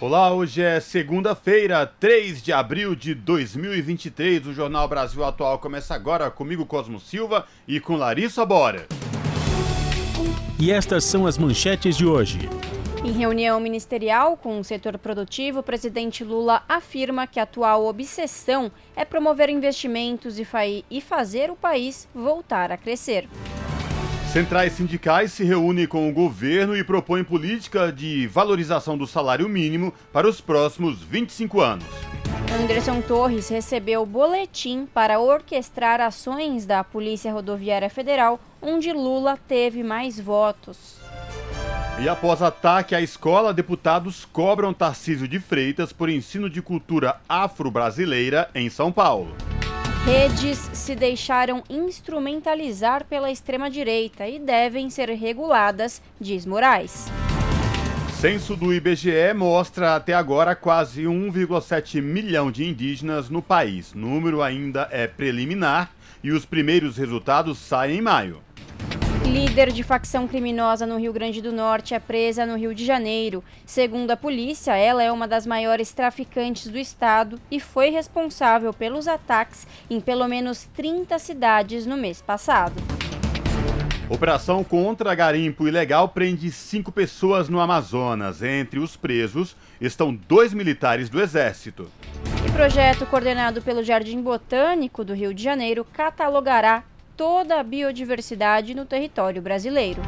Olá, hoje é segunda-feira, 3 de abril de 2023. O Jornal Brasil Atual começa agora comigo, Cosmo Silva, e com Larissa Bora. E estas são as manchetes de hoje. Em reunião ministerial com o setor produtivo, o presidente Lula afirma que a atual obsessão é promover investimentos e, e fazer o país voltar a crescer. Centrais sindicais se reúnem com o governo e propõem política de valorização do salário mínimo para os próximos 25 anos. Anderson Torres recebeu boletim para orquestrar ações da Polícia Rodoviária Federal, onde Lula teve mais votos. E após ataque à escola, deputados cobram Tarcísio de Freitas por ensino de cultura afro-brasileira em São Paulo. Redes se deixaram instrumentalizar pela extrema-direita e devem ser reguladas, diz Moraes. Censo do IBGE mostra até agora quase 1,7 milhão de indígenas no país. Número ainda é preliminar e os primeiros resultados saem em maio. Líder de facção criminosa no Rio Grande do Norte é presa no Rio de Janeiro. Segundo a polícia, ela é uma das maiores traficantes do estado e foi responsável pelos ataques em pelo menos 30 cidades no mês passado. Operação contra garimpo ilegal prende cinco pessoas no Amazonas. Entre os presos estão dois militares do Exército. E projeto coordenado pelo Jardim Botânico do Rio de Janeiro catalogará toda a biodiversidade no território brasileiro.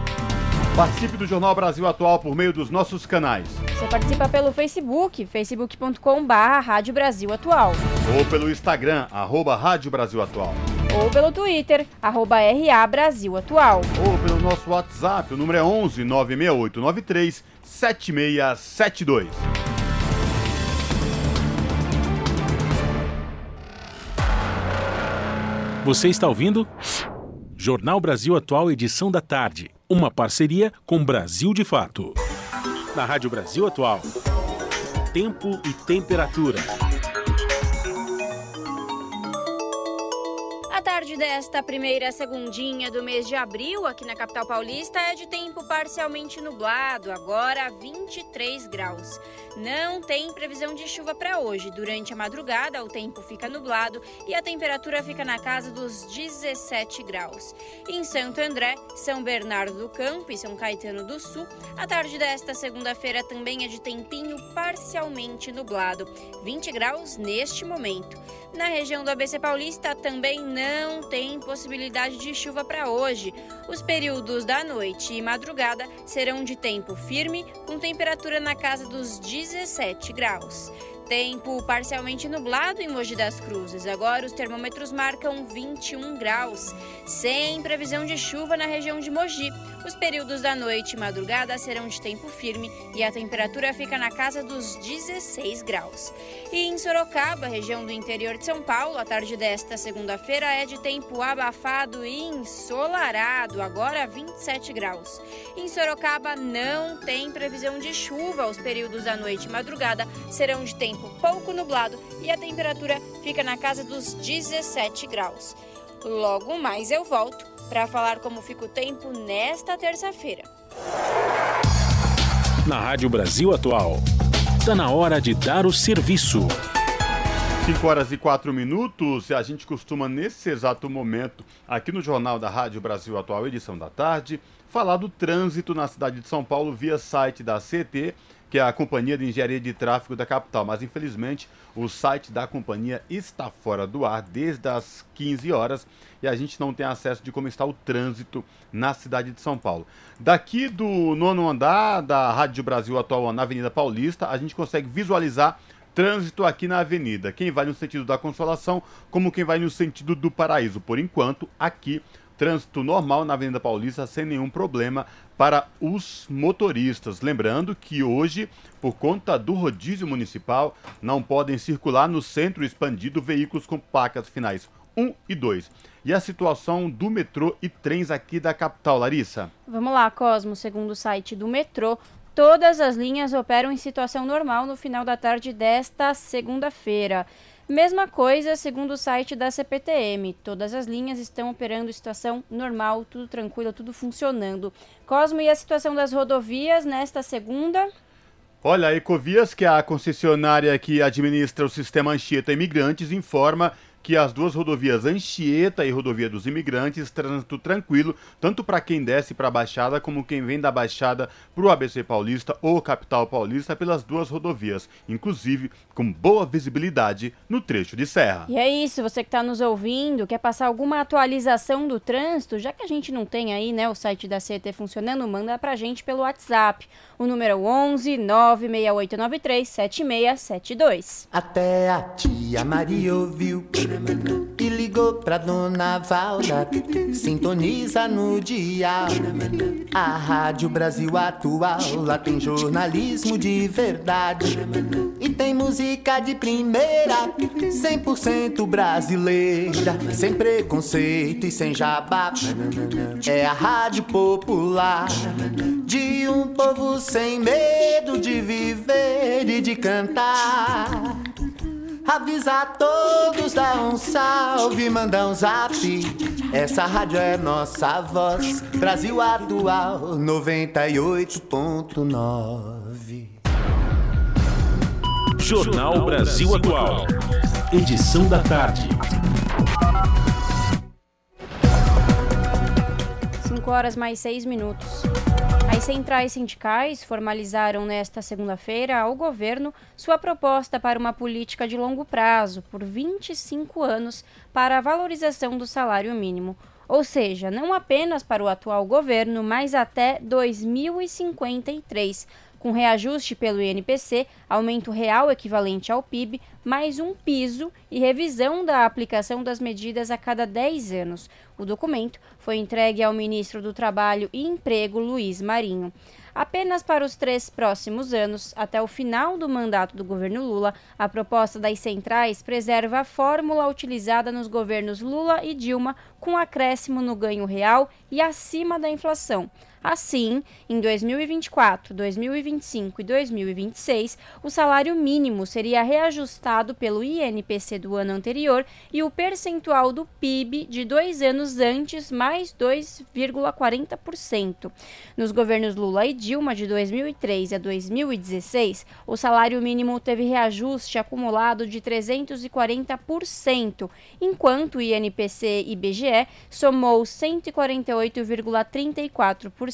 Participe do Jornal Brasil Atual por meio dos nossos canais. Você participa pelo Facebook, facebook.com.br Rádio Brasil Atual. Ou pelo Instagram, arroba Rádio Brasil Atual. Ou pelo Twitter, arroba RA Brasil Atual. Ou pelo nosso WhatsApp, o número é 11 96893 7672. Você está ouvindo? Jornal Brasil Atual, edição da tarde. Uma parceria com Brasil de Fato. Na Rádio Brasil Atual. Tempo e temperatura. Tarde desta primeira segundinha do mês de abril, aqui na capital paulista, é de tempo parcialmente nublado, agora 23 graus. Não tem previsão de chuva para hoje. Durante a madrugada, o tempo fica nublado e a temperatura fica na casa dos 17 graus. Em Santo André, São Bernardo do Campo e São Caetano do Sul, a tarde desta segunda-feira também é de tempinho parcialmente nublado, 20 graus neste momento. Na região do ABC Paulista também não tem possibilidade de chuva para hoje. Os períodos da noite e madrugada serão de tempo firme, com temperatura na casa dos 17 graus. Tempo parcialmente nublado em Mogi das Cruzes. Agora os termômetros marcam 21 graus, sem previsão de chuva na região de Mogi. Os períodos da noite e madrugada serão de tempo firme e a temperatura fica na casa dos 16 graus. E em Sorocaba, região do interior de São Paulo, a tarde desta segunda-feira é de tempo abafado e ensolarado, agora 27 graus. Em Sorocaba não tem previsão de chuva. Os períodos da noite e madrugada serão de tempo pouco nublado e a temperatura fica na casa dos 17 graus. Logo mais eu volto para falar como fica o tempo nesta terça-feira. Na Rádio Brasil Atual, está na hora de dar o serviço. 5 horas e 4 minutos, e a gente costuma, nesse exato momento, aqui no Jornal da Rádio Brasil Atual, edição da tarde, falar do trânsito na cidade de São Paulo via site da CT que é a Companhia de Engenharia de Tráfego da capital. Mas infelizmente o site da companhia está fora do ar desde as 15 horas e a gente não tem acesso de como está o trânsito na cidade de São Paulo. Daqui do nono andar da Rádio Brasil atual na Avenida Paulista, a gente consegue visualizar trânsito aqui na avenida. Quem vai no sentido da Consolação, como quem vai no sentido do Paraíso. Por enquanto, aqui trânsito normal na Avenida Paulista sem nenhum problema para os motoristas. Lembrando que hoje, por conta do rodízio municipal, não podem circular no centro expandido veículos com placas finais 1 e 2. E a situação do metrô e trens aqui da capital, Larissa? Vamos lá, Cosmo. Segundo o site do metrô, todas as linhas operam em situação normal no final da tarde desta segunda-feira. Mesma coisa, segundo o site da CPTM. Todas as linhas estão operando em situação normal, tudo tranquilo, tudo funcionando. Cosmo, e a situação das rodovias nesta segunda? Olha, a Ecovias, que é a concessionária que administra o sistema Anchieta Imigrantes, informa que as duas rodovias Anchieta e Rodovia dos Imigrantes, trânsito tranquilo, tanto para quem desce para a Baixada como quem vem da Baixada para o ABC Paulista ou Capital Paulista pelas duas rodovias, inclusive com boa visibilidade no trecho de serra. E é isso, você que está nos ouvindo, quer passar alguma atualização do trânsito, já que a gente não tem aí, né, o site da CET funcionando, manda para a gente pelo WhatsApp, o número 11 96893 7672. Até a tia Maria ouviu e ligou pra dona Valda. Sintoniza no dia. A Rádio Brasil Atual, lá tem jornalismo de verdade. E tem música de primeira, 100% brasileira. Sem preconceito e sem jabá. É a Rádio Popular. De um povo sem medo de viver e de cantar. Avisa a todos, dá um salve, manda um zap. Essa rádio é nossa voz. Brasil Atual 98.9. Jornal Brasil Atual. Edição da tarde. 5 horas mais 6 minutos. As centrais sindicais formalizaram nesta segunda-feira ao governo sua proposta para uma política de longo prazo, por 25 anos, para a valorização do salário mínimo. Ou seja, não apenas para o atual governo, mas até 2053, com reajuste pelo INPC, aumento real equivalente ao PIB, mais um piso e revisão da aplicação das medidas a cada 10 anos. O documento foi entregue ao ministro do Trabalho e Emprego, Luiz Marinho. Apenas para os três próximos anos, até o final do mandato do governo Lula, a proposta das centrais preserva a fórmula utilizada nos governos Lula e Dilma, com acréscimo no ganho real e acima da inflação. Assim, em 2024, 2025 e 2026, o salário mínimo seria reajustado pelo INPC do ano anterior e o percentual do PIB de dois anos antes, mais 2,40%. Nos governos Lula e Dilma, de 2003 a 2016, o salário mínimo teve reajuste acumulado de 340%, enquanto o INPC e IBGE somou 148,34%.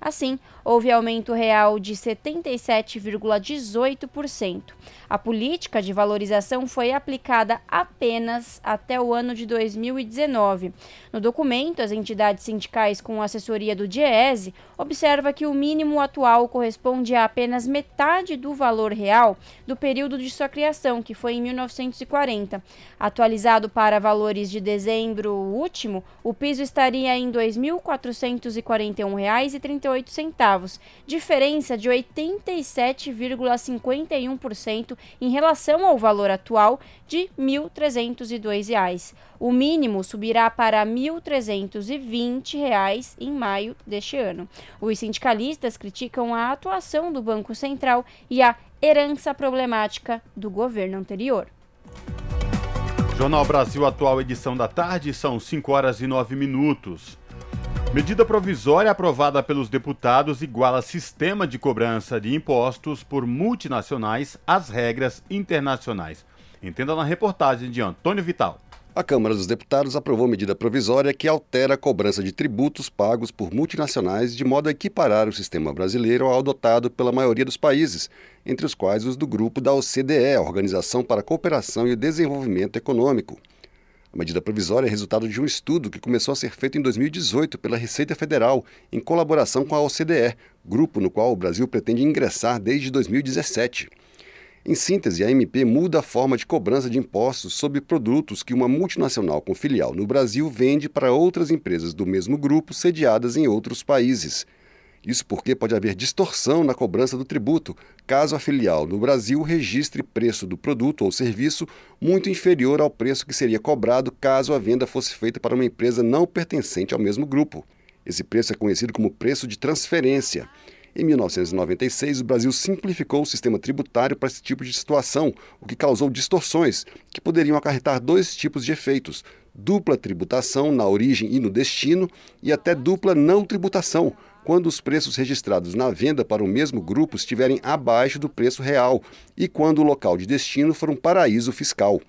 Assim, houve aumento real de 77,18%. A política de valorização foi aplicada apenas até o ano de 2019. No documento, as entidades sindicais com assessoria do DIEESE observa que o mínimo atual corresponde a apenas metade do valor real do período de sua criação, que foi em 1940. Atualizado para valores de dezembro último, o piso estaria em R$ 2.441,38, diferença de 87,51% em relação ao valor atual de R$ 1.302. O mínimo subirá para R$ 1.320 em maio deste ano. Os sindicalistas criticam a atuação do Banco Central e a herança problemática do governo anterior. Jornal Brasil Atual, edição da tarde, são 5 horas e 9 minutos. Medida provisória aprovada pelos deputados iguala sistema de cobrança de impostos por multinacionais às regras internacionais. Entenda na reportagem de Antônio Vital. A Câmara dos Deputados aprovou medida provisória que altera a cobrança de tributos pagos por multinacionais de modo a equiparar o sistema brasileiro ao adotado pela maioria dos países, entre os quais os do grupo da OCDE, Organização para a Cooperação e o Desenvolvimento Econômico. A medida provisória é resultado de um estudo que começou a ser feito em 2018 pela Receita Federal, em colaboração com a OCDE, grupo no qual o Brasil pretende ingressar desde 2017. Em síntese, a MP muda a forma de cobrança de impostos sobre produtos que uma multinacional com filial no Brasil vende para outras empresas do mesmo grupo sediadas em outros países. Isso porque pode haver distorção na cobrança do tributo, caso a filial no Brasil registre preço do produto ou serviço muito inferior ao preço que seria cobrado caso a venda fosse feita para uma empresa não pertencente ao mesmo grupo. Esse preço é conhecido como preço de transferência. Em 1996, o Brasil simplificou o sistema tributário para esse tipo de situação, o que causou distorções, que poderiam acarretar dois tipos de efeitos: dupla tributação na origem e no destino, e até dupla não tributação, quando os preços registrados na venda para o mesmo grupo estiverem abaixo do preço real e quando o local de destino for um paraíso fiscal.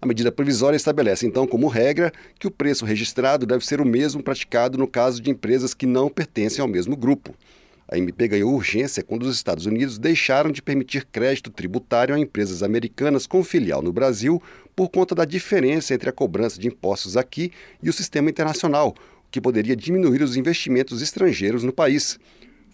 A medida provisória estabelece, então, como regra, que o preço registrado deve ser o mesmo praticado no caso de empresas que não pertencem ao mesmo grupo. A MP ganhou urgência quando os Estados Unidos deixaram de permitir crédito tributário a empresas americanas com filial no Brasil por conta da diferença entre a cobrança de impostos aqui e o sistema internacional, que poderia diminuir os investimentos estrangeiros no país.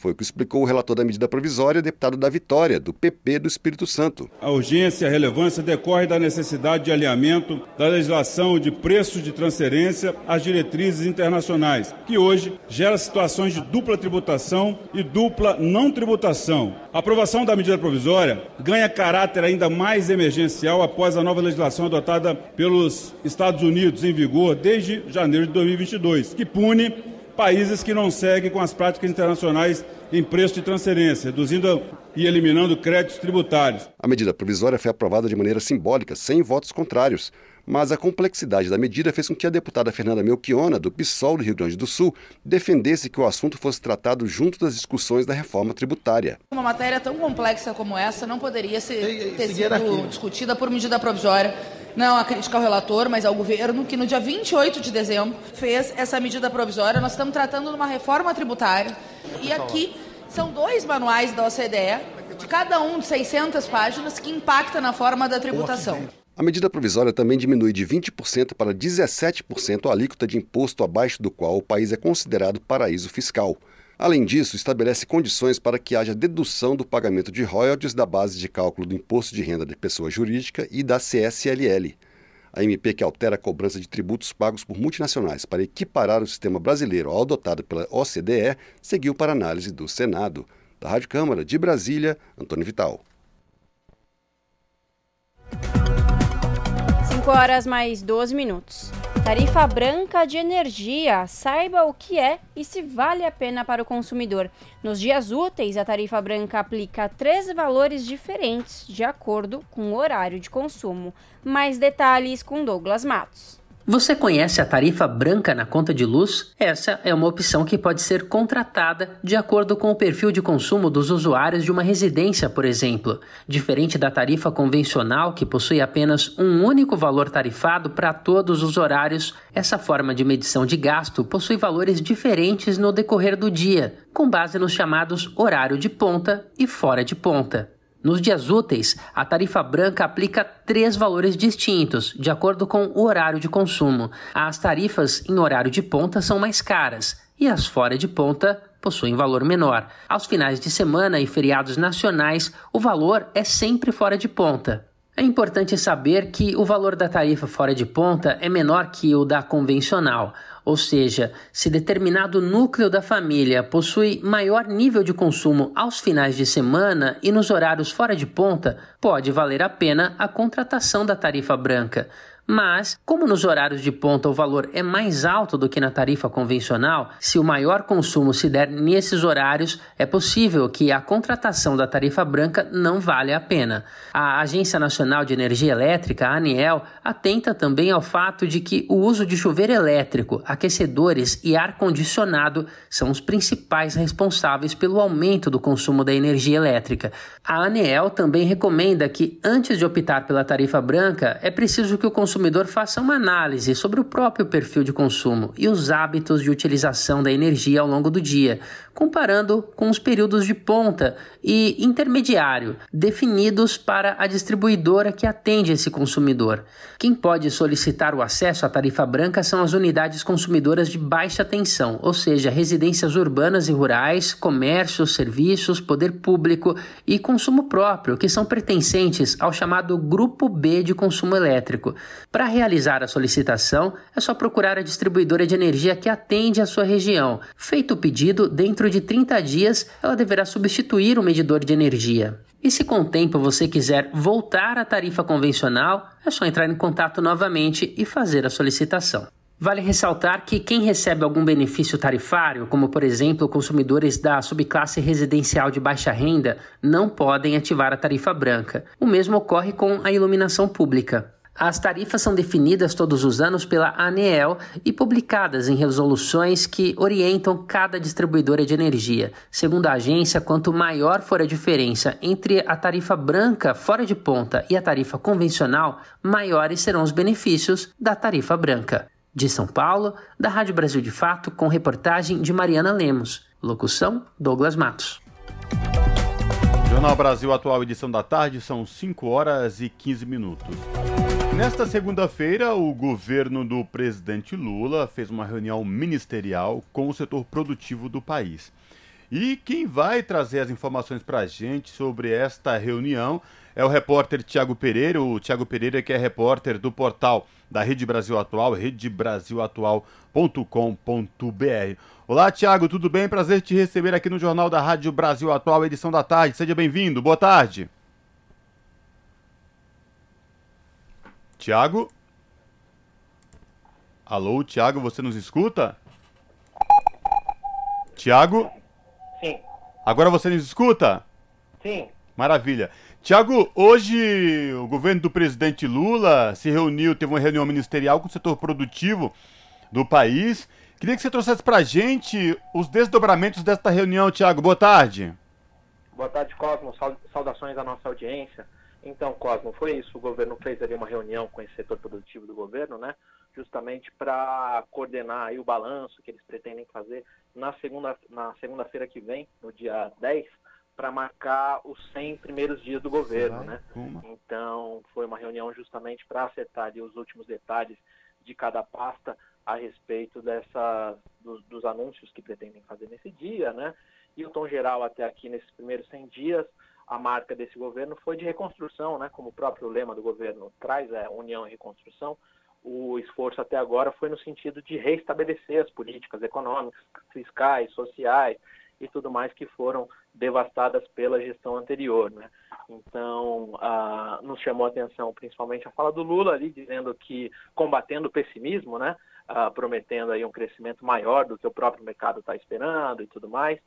Foi o que explicou o relator da medida provisória, deputado da Vitória, do PP do Espírito Santo. A urgência e a relevância decorre da necessidade de alinhamento da legislação de preços de transferência às diretrizes internacionais, que hoje gera situações de dupla tributação e dupla não tributação. A aprovação da medida provisória ganha caráter ainda mais emergencial após a nova legislação adotada pelos Estados Unidos em vigor desde janeiro de 2022, que pune países que não seguem com as práticas internacionais em preço de transferência, reduzindo e eliminando créditos tributários. A medida provisória foi aprovada de maneira simbólica, sem votos contrários. Mas a complexidade da medida fez com que a deputada Fernanda Melchiona, do PSOL do Rio Grande do Sul, defendesse que o assunto fosse tratado junto das discussões da reforma tributária. Uma matéria tão complexa como essa não poderia ser, ter sido discutida por medida provisória não a crítica ao relator, mas ao governo, que no dia 28 de dezembro fez essa medida provisória. Nós estamos tratando de uma reforma tributária e aqui são dois manuais da OCDE, de cada um de 600 páginas, que impacta na forma da tributação. A medida provisória também diminui de 20% para 17% a alíquota de imposto abaixo do qual o país é considerado paraíso fiscal. Além disso, estabelece condições para que haja dedução do pagamento de royalties da base de cálculo do Imposto de Renda de Pessoa Jurídica e da CSLL. A MP que altera a cobrança de tributos pagos por multinacionais para equiparar o sistema brasileiro ao adotado pela OCDE seguiu para análise do Senado. Da Rádio Câmara de Brasília, Antônio Vital. 5 horas mais 12 minutos. Tarifa branca de energia. Saiba o que é e se vale a pena para o consumidor. Nos dias úteis, a tarifa branca aplica três valores diferentes de acordo com o horário de consumo. Mais detalhes com Douglas Matos. Você conhece a tarifa branca na conta de luz? Essa é uma opção que pode ser contratada de acordo com o perfil de consumo dos usuários de uma residência, por exemplo. Diferente da tarifa convencional, que possui apenas um único valor tarifado para todos os horários, essa forma de medição de gasto possui valores diferentes no decorrer do dia, com base nos chamados horário de ponta e fora de ponta. Nos dias úteis, a tarifa branca aplica três valores distintos, de acordo com o horário de consumo. As tarifas em horário de ponta são mais caras e as fora de ponta possuem valor menor. Aos finais de semana e feriados nacionais, o valor é sempre fora de ponta. É importante saber que o valor da tarifa fora de ponta é menor que o da convencional. Ou seja, se determinado núcleo da família possui maior nível de consumo aos finais de semana e nos horários fora de ponta, pode valer a pena a contratação da tarifa branca. Mas, como nos horários de ponta o valor é mais alto do que na tarifa convencional, se o maior consumo se der nesses horários, é possível que a contratação da tarifa branca não valha a pena. A Agência Nacional de Energia Elétrica, a ANEEL, atenta também ao fato de que o uso de chuveiro elétrico, aquecedores e ar-condicionado são os principais responsáveis pelo aumento do consumo da energia elétrica. A ANEEL também recomenda que, antes de optar pela tarifa branca, é preciso que o consumo consumidor faça uma análise sobre o próprio perfil de consumo e os hábitos de utilização da energia ao longo do dia, comparando com os períodos de ponta e intermediário definidos para a distribuidora que atende esse consumidor. Quem pode solicitar o acesso à tarifa branca são as unidades consumidoras de baixa tensão, ou seja, residências urbanas e rurais, comércios, serviços, poder público e consumo próprio, que são pertencentes ao chamado Grupo B de consumo elétrico. Para realizar a solicitação, é só procurar a distribuidora de energia que atende a sua região. Feito o pedido, dentro de 30 dias ela deverá substituir o medidor de energia. E se com o tempo você quiser voltar à tarifa convencional, é só entrar em contato novamente e fazer a solicitação. Vale ressaltar que quem recebe algum benefício tarifário, como por exemplo consumidores da subclasse residencial de baixa renda, não podem ativar a tarifa branca. O mesmo ocorre com a iluminação pública. As tarifas são definidas todos os anos pela ANEEL e publicadas em resoluções que orientam cada distribuidora de energia. Segundo a agência, quanto maior for a diferença entre a tarifa branca fora de ponta e a tarifa convencional, maiores serão os benefícios da tarifa branca. De São Paulo, da Rádio Brasil de Fato, com reportagem de Mariana Lemos. Locução: Douglas Matos. Jornal Brasil Atual, edição da tarde, são 5 horas e 15 minutos. Nesta segunda-feira, o governo do presidente Lula fez uma reunião ministerial com o setor produtivo do país. E quem vai trazer as informações para a gente sobre esta reunião é o repórter Tiago Pereira, o Tiago Pereira que é repórter do portal da Rede Brasil Atual, redebrasilatual.com.br. Olá, Tiago, tudo bem? Prazer te receber aqui no Jornal da Rádio Brasil Atual, edição da tarde. Seja bem-vindo. Boa tarde. Tiago? Alô, Tiago, você nos escuta? Tiago? Sim. Agora você nos escuta? Sim. Maravilha. Tiago, hoje o governo do presidente Lula se reuniu, teve uma reunião ministerial com o setor produtivo do país. Queria que você trouxesse para a gente os desdobramentos desta reunião, Tiago. Boa tarde. Boa tarde, Cosmo. Saudações à nossa audiência. Então, Cosmo, foi isso. O governo fez ali uma reunião com esse setor produtivo do governo, né? Justamente para coordenar aí o balanço que eles pretendem fazer na segunda na segunda-feira que vem, no dia 10, para marcar os 100 primeiros dias do governo, né? Então, foi uma reunião justamente para acertar ali os últimos detalhes de cada pasta a respeito dessa dos, dos anúncios que pretendem fazer nesse dia, né? E o tom geral até aqui nesses primeiros 100 dias a marca desse governo foi de reconstrução, né? Como o próprio lema do governo traz, é União e Reconstrução. O esforço até agora foi no sentido de restabelecer as políticas econômicas, fiscais, sociais e tudo mais que foram devastadas pela gestão anterior, né? Então, ah, nos chamou a atenção principalmente a fala do Lula ali, dizendo que combatendo o pessimismo, né? Ah, prometendo aí um crescimento maior do que o próprio mercado está esperando e tudo mais.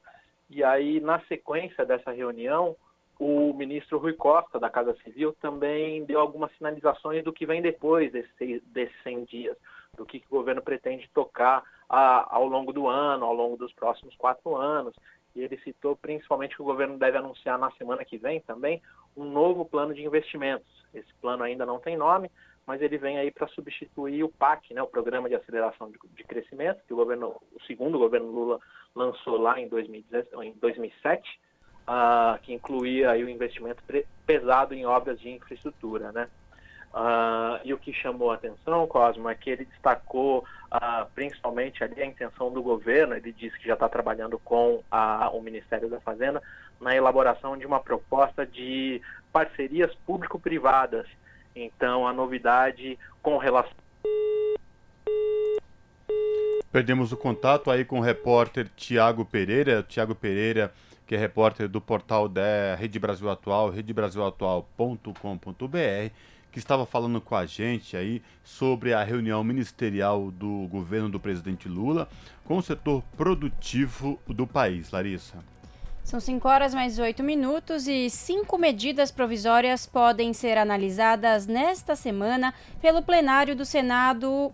E aí, na sequência dessa reunião, o ministro Rui Costa, da Casa Civil, também deu algumas sinalizações do que vem depois desses, desses 100 dias, do que, que o governo pretende tocar a, ao longo do ano, ao longo dos próximos quatro anos. E ele citou principalmente que o governo deve anunciar na semana que vem também um novo plano de investimentos. Esse plano ainda não tem nome, mas ele vem aí para substituir o PAC, né, o Programa de Aceleração de, de, Crescimento, que o governo, o segundo governo Lula lançou lá em, 2017, em 2007 uh, que incluía aí o investimento pesado em obras de infraestrutura, né? Uh, e o que chamou a atenção, Cosmo, é que ele destacou uh, principalmente ali a intenção do governo, ele disse que já está trabalhando com a, o Ministério da Fazenda na elaboração de uma proposta de parcerias público-privadas. Então, a novidade com relação. Perdemos o contato aí com o repórter Tiago Pereira. Tiago Pereira que é repórter do portal da Rede Brasil Atual, redebrasilatual.com.br, que estava falando com a gente aí sobre a reunião ministerial do governo do presidente Lula com o setor produtivo do país. Larissa. São 5 horas mais 8 minutos e cinco medidas provisórias podem ser analisadas nesta semana pelo plenário do Senado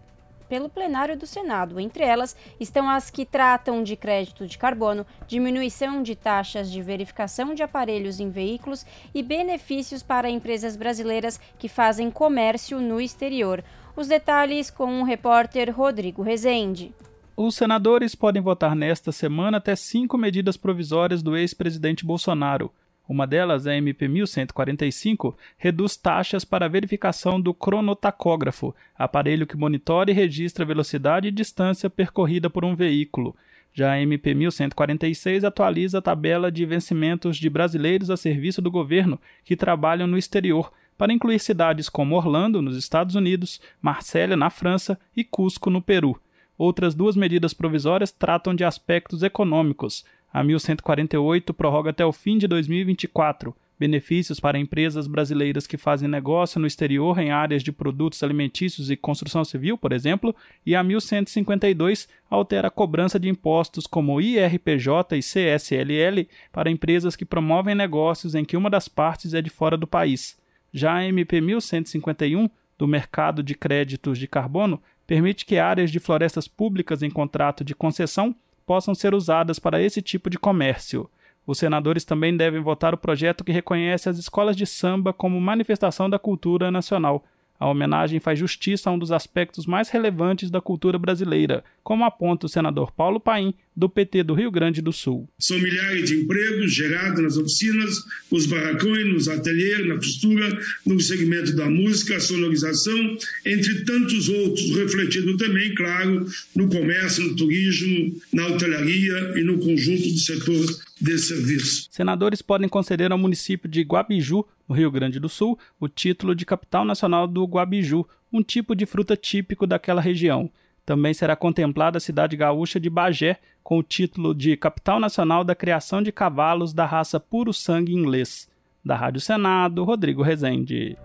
pelo plenário do Senado. Entre elas estão as que tratam de crédito de carbono, diminuição de taxas de verificação de aparelhos em veículos e benefícios para empresas brasileiras que fazem comércio no exterior. Os detalhes com o repórter Rodrigo Rezende. Os senadores podem votar nesta semana até cinco medidas provisórias do ex-presidente Bolsonaro. Uma delas, a MP 1145, reduz taxas para a verificação do cronotacógrafo, aparelho que monitora e registra a velocidade e distância percorrida por um veículo. Já a MP 1146 atualiza a tabela de vencimentos de brasileiros a serviço do governo que trabalham no exterior, para incluir cidades como Orlando, nos Estados Unidos, Marsella, na França e Cusco, no Peru. Outras duas medidas provisórias tratam de aspectos econômicos. A 1148 prorroga até o fim de 2024 benefícios para empresas brasileiras que fazem negócio no exterior em áreas de produtos alimentícios e construção civil, por exemplo, e a 1152 altera a cobrança de impostos como IRPJ e CSLL para empresas que promovem negócios em que uma das partes é de fora do país. Já a MP 1151 do mercado de créditos de carbono permite que áreas de florestas públicas em contrato de concessão possam ser usadas para esse tipo de comércio. Os senadores também devem votar o projeto que reconhece as escolas de samba como manifestação da cultura nacional, a homenagem faz justiça a um dos aspectos mais relevantes da cultura brasileira, como aponta o senador Paulo Paim, do PT do Rio Grande do Sul. São milhares de empregos gerados nas oficinas, nos barracões, nos ateliês, na costura, no segmento da música, sonorização, entre tantos outros, refletido também, claro, no comércio, no turismo, na hotelaria e no conjunto do setor de serviços. Senadores podem conceder ao município de Guabiju no Rio Grande do Sul, o título de capital nacional do guabiju, um tipo de fruta típico daquela região. Também será contemplada a cidade gaúcha de Bagé, com o título de capital nacional da criação de cavalos da raça puro sangue inglês. Da Rádio Senado, Rodrigo Rezende.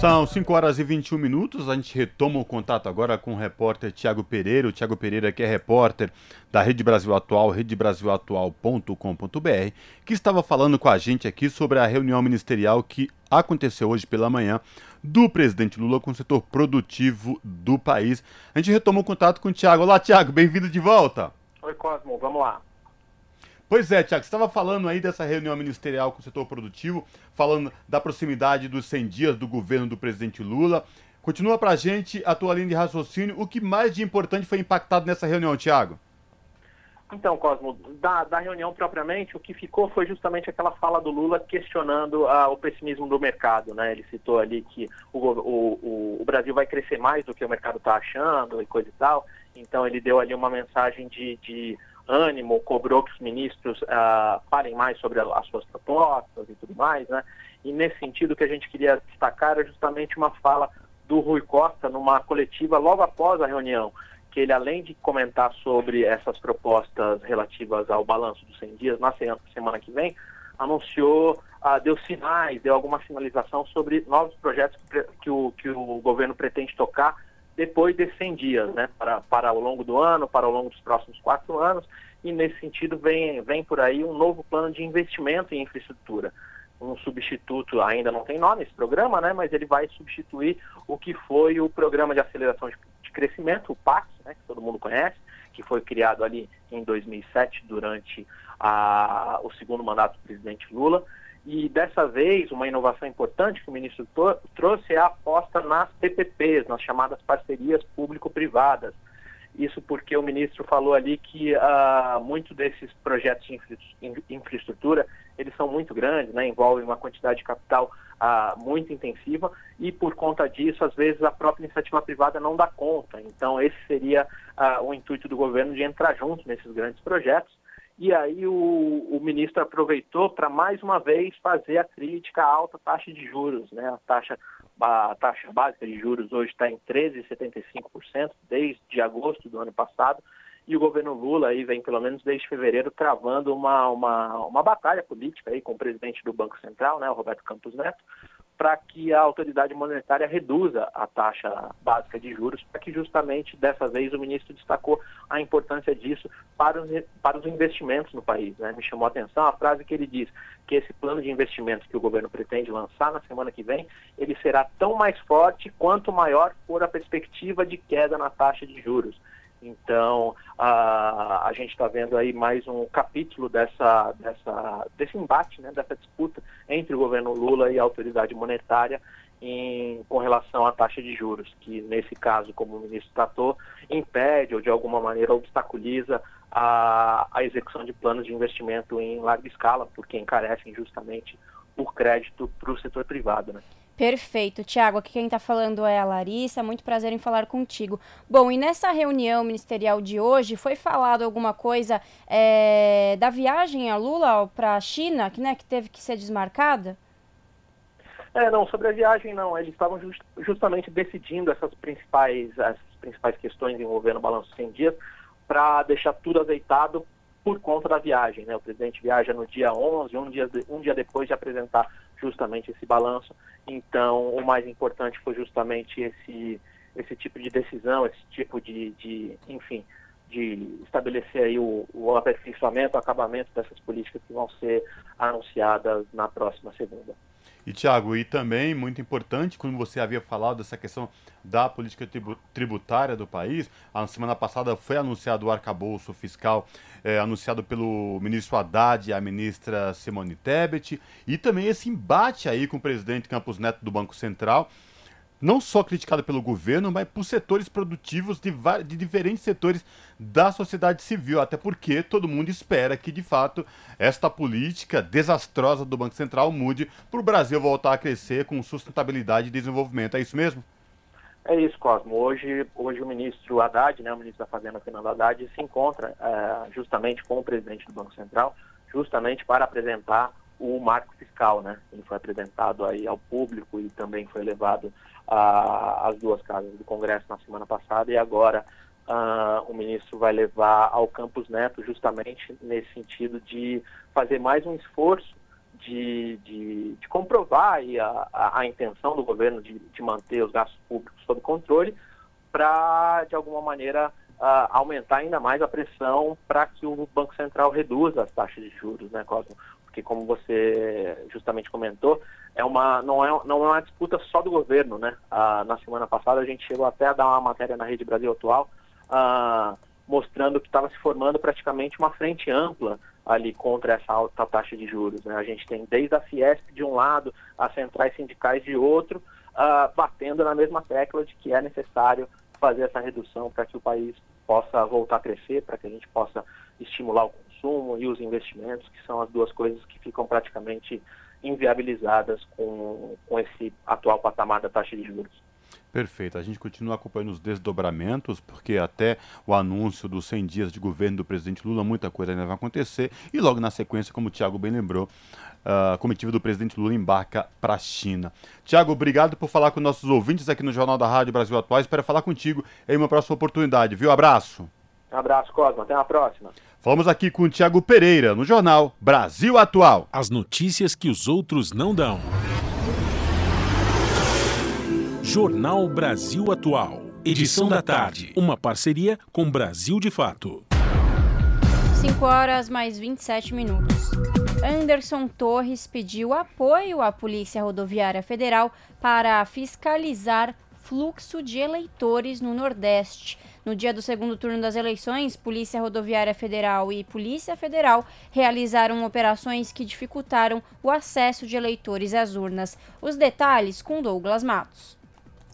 São 5 horas e 21 minutos. A gente retoma o contato agora com o repórter Tiago Pereira. O Tiago Pereira, que é repórter da Rede Brasil Atual, redebrasilatual.com.br, que estava falando com a gente aqui sobre a reunião ministerial que aconteceu hoje pela manhã do presidente Lula com o setor produtivo do país. A gente retoma o contato com o Tiago. Olá, Tiago, bem-vindo de volta. Oi, Cosmo, vamos lá. Pois é, Tiago, você estava falando aí dessa reunião ministerial com o setor produtivo, falando da proximidade dos 100 dias do governo do presidente Lula. Continua para a gente a tua linha de raciocínio. O que mais de importante foi impactado nessa reunião, Tiago? Então, Cosmo, da, da, reunião propriamente, o que ficou foi justamente aquela fala do Lula questionando uh, o pessimismo do mercado. Né? Ele citou ali que o, o, o Brasil vai crescer mais do que o mercado está achando e coisa e tal. Então, ele deu ali uma mensagem de, de ânimo, cobrou que os ministros uh, falem mais sobre as suas propostas e tudo mais, né? E nesse sentido, o que a gente queria destacar é justamente uma fala do Rui Costa numa coletiva logo após a reunião, que ele, além de comentar sobre essas propostas relativas ao balanço dos 100 dias na semana que vem, anunciou, uh, deu sinais, deu alguma sinalização sobre novos projetos que o, que o governo pretende tocar depois desses 100 dias, né, para, para o longo do ano, para o longo dos próximos quatro anos, e nesse sentido vem, vem por aí um novo plano de investimento em infraestrutura. Um substituto, ainda não tem nome esse programa, né, mas ele vai substituir o que foi o Programa de Aceleração de, de Crescimento, o PAC, né, que todo mundo conhece, que foi criado ali em 2007 durante a, o segundo mandato do presidente Lula, e dessa vez, uma inovação importante que o ministro trouxe é a aposta nas PPPs, nas chamadas parcerias público-privadas. Isso porque o ministro falou ali que uh, muitos desses projetos de infra infraestrutura, eles são muito grandes, né, envolvem uma quantidade de capital uh, muito intensiva e por conta disso, às vezes, a própria iniciativa privada não dá conta. Então, esse seria uh, o intuito do governo de entrar junto nesses grandes projetos e aí o, o ministro aproveitou para mais uma vez fazer a crítica à alta taxa de juros, né? A taxa, a taxa básica de juros hoje está em 13,75% desde agosto do ano passado. E o governo Lula aí vem, pelo menos desde fevereiro, travando uma, uma, uma batalha política aí com o presidente do Banco Central, né, o Roberto Campos Neto, para que a autoridade monetária reduza a taxa básica de juros, para que justamente dessa vez o ministro destacou a importância disso para os, para os investimentos no país. Né? Me chamou a atenção a frase que ele diz, que esse plano de investimentos que o governo pretende lançar na semana que vem, ele será tão mais forte quanto maior for a perspectiva de queda na taxa de juros. Então, a, a gente está vendo aí mais um capítulo dessa, dessa, desse embate, né, dessa disputa entre o governo Lula e a autoridade monetária em, com relação à taxa de juros, que nesse caso, como o ministro tratou, impede ou de alguma maneira obstaculiza a, a execução de planos de investimento em larga escala, porque encarecem justamente o crédito para o setor privado. Né? Perfeito. Tiago, aqui quem está falando é a Larissa. Muito prazer em falar contigo. Bom, e nessa reunião ministerial de hoje foi falado alguma coisa é, da viagem a Lula para a China, que, né, que teve que ser desmarcada? É, não, sobre a viagem não. Eles estavam just, justamente decidindo essas principais, as principais questões envolvendo o balanço 100 dias para deixar tudo azeitado por conta da viagem. Né? O presidente viaja no dia 11, um dia, um dia depois de apresentar justamente esse balanço. Então, o mais importante foi justamente esse, esse tipo de decisão, esse tipo de, de enfim, de estabelecer aí o, o aperfeiçoamento, o acabamento dessas políticas que vão ser anunciadas na próxima segunda. E, Tiago, e também muito importante, como você havia falado dessa questão da política tributária do país, a semana passada foi anunciado o arcabouço fiscal é, anunciado pelo ministro Haddad e a ministra Simone Tebet, e também esse embate aí com o presidente Campos Neto do Banco Central, não só criticado pelo governo, mas por setores produtivos de, de, diferentes setores da sociedade civil, até porque todo mundo espera que, de fato, esta política desastrosa do Banco Central mude para o Brasil voltar a crescer com sustentabilidade e desenvolvimento. É isso mesmo? É isso, Cosmo. Hoje, hoje o ministro Haddad, né, o ministro da Fazenda, Fernando Haddad, se encontra é, justamente com o presidente do Banco Central, justamente para apresentar o marco fiscal, né? Ele foi apresentado aí ao público e também foi levado às duas casas do Congresso na semana passada e agora uh, o ministro vai levar ao Campos Neto justamente nesse sentido de fazer mais um esforço de, de, de comprovar a, a, a, intenção do governo de, de, manter os gastos públicos sob controle para, de alguma maneira, uh, aumentar ainda mais a pressão para que o Banco Central reduza as taxas de juros, né, Cosmo? Porque, como você justamente comentou, é uma, não, é, não é uma disputa só do governo, né? Uh, na semana passada a gente chegou até a dar uma matéria na Rede Brasil Atual uh, mostrando que estava se formando praticamente uma frente ampla ali contra essa alta taxa de juros. Né? A gente tem desde a Fiesp de um lado, as centrais sindicais de outro, uh, batendo na mesma tecla de que é necessário fazer essa redução para que o país possa voltar a crescer, para que a gente possa estimular o consumo e os investimentos, que são as duas coisas que ficam praticamente inviabilizadas com, com esse atual patamar da taxa de juros. Perfeito. A gente continua acompanhando os desdobramentos, porque até o anúncio dos 100 dias de governo do presidente Lula, muita coisa ainda vai acontecer. E logo na sequência, como o Tiago bem lembrou, a comitiva do presidente Lula embarca para a China. Tiago, obrigado por falar com nossos ouvintes aqui no Jornal da Rádio Brasil Atual. Espero falar contigo em uma próxima oportunidade, viu? Abraço. Um abraço, Cosmo. Até a próxima. Falamos aqui com o Tiago Pereira, no Jornal Brasil Atual. As notícias que os outros não dão. Jornal Brasil Atual. Edição da tarde. Uma parceria com Brasil de Fato. 5 horas mais 27 minutos. Anderson Torres pediu apoio à Polícia Rodoviária Federal para fiscalizar fluxo de eleitores no Nordeste. No dia do segundo turno das eleições, Polícia Rodoviária Federal e Polícia Federal realizaram operações que dificultaram o acesso de eleitores às urnas. Os detalhes com Douglas Matos.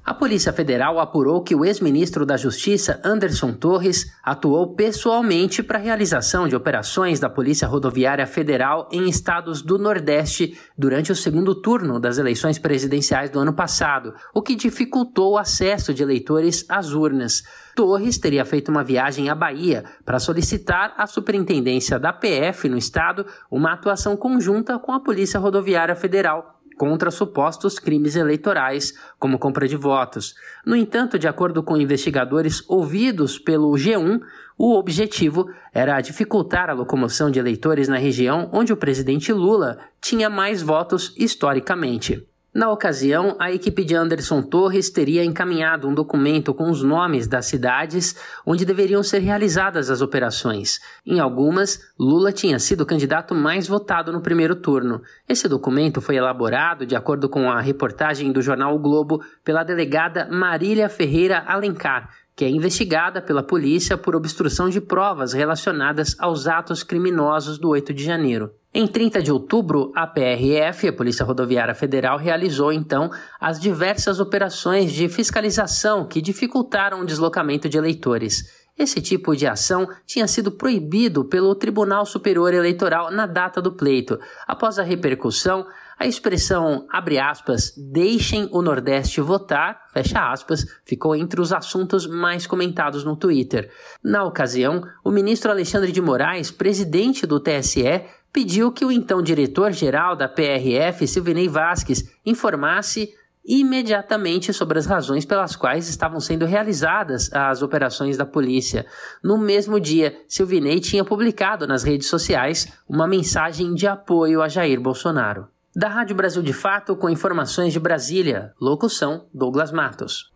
A Polícia Federal apurou que o ex-ministro da Justiça, Anderson Torres, atuou pessoalmente para a realização de operações da Polícia Rodoviária Federal em estados do Nordeste durante o segundo turno das eleições presidenciais do ano passado, o que dificultou o acesso de eleitores às urnas. Torres teria feito uma viagem à Bahia para solicitar à superintendência da PF no estado uma atuação conjunta com a Polícia Rodoviária Federal contra supostos crimes eleitorais, como compra de votos. No entanto, de acordo com investigadores ouvidos pelo G1, o objetivo era dificultar a locomoção de eleitores na região onde o presidente Lula tinha mais votos historicamente. Na ocasião, a equipe de Anderson Torres teria encaminhado um documento com os nomes das cidades onde deveriam ser realizadas as operações. Em algumas, Lula tinha sido o candidato mais votado no primeiro turno. Esse documento foi elaborado, de acordo com a reportagem do jornal o Globo, pela delegada Marília Ferreira Alencar, que é investigada pela polícia por obstrução de provas relacionadas aos atos criminosos do 8 de janeiro. Em 30 de outubro, a PRF, a Polícia Rodoviária Federal, realizou então as diversas operações de fiscalização que dificultaram o deslocamento de eleitores. Esse tipo de ação tinha sido proibido pelo Tribunal Superior Eleitoral na data do pleito. Após a repercussão, a expressão, abre aspas, deixem o Nordeste votar, fecha aspas, ficou entre os assuntos mais comentados no Twitter. Na ocasião, o ministro Alexandre de Moraes, presidente do TSE, pediu que o então diretor-geral da PRF, Silvinei Vasques, informasse imediatamente sobre as razões pelas quais estavam sendo realizadas as operações da polícia. No mesmo dia, Silvinei tinha publicado nas redes sociais uma mensagem de apoio a Jair Bolsonaro. Da Rádio Brasil de Fato, com informações de Brasília. Locução: Douglas Matos.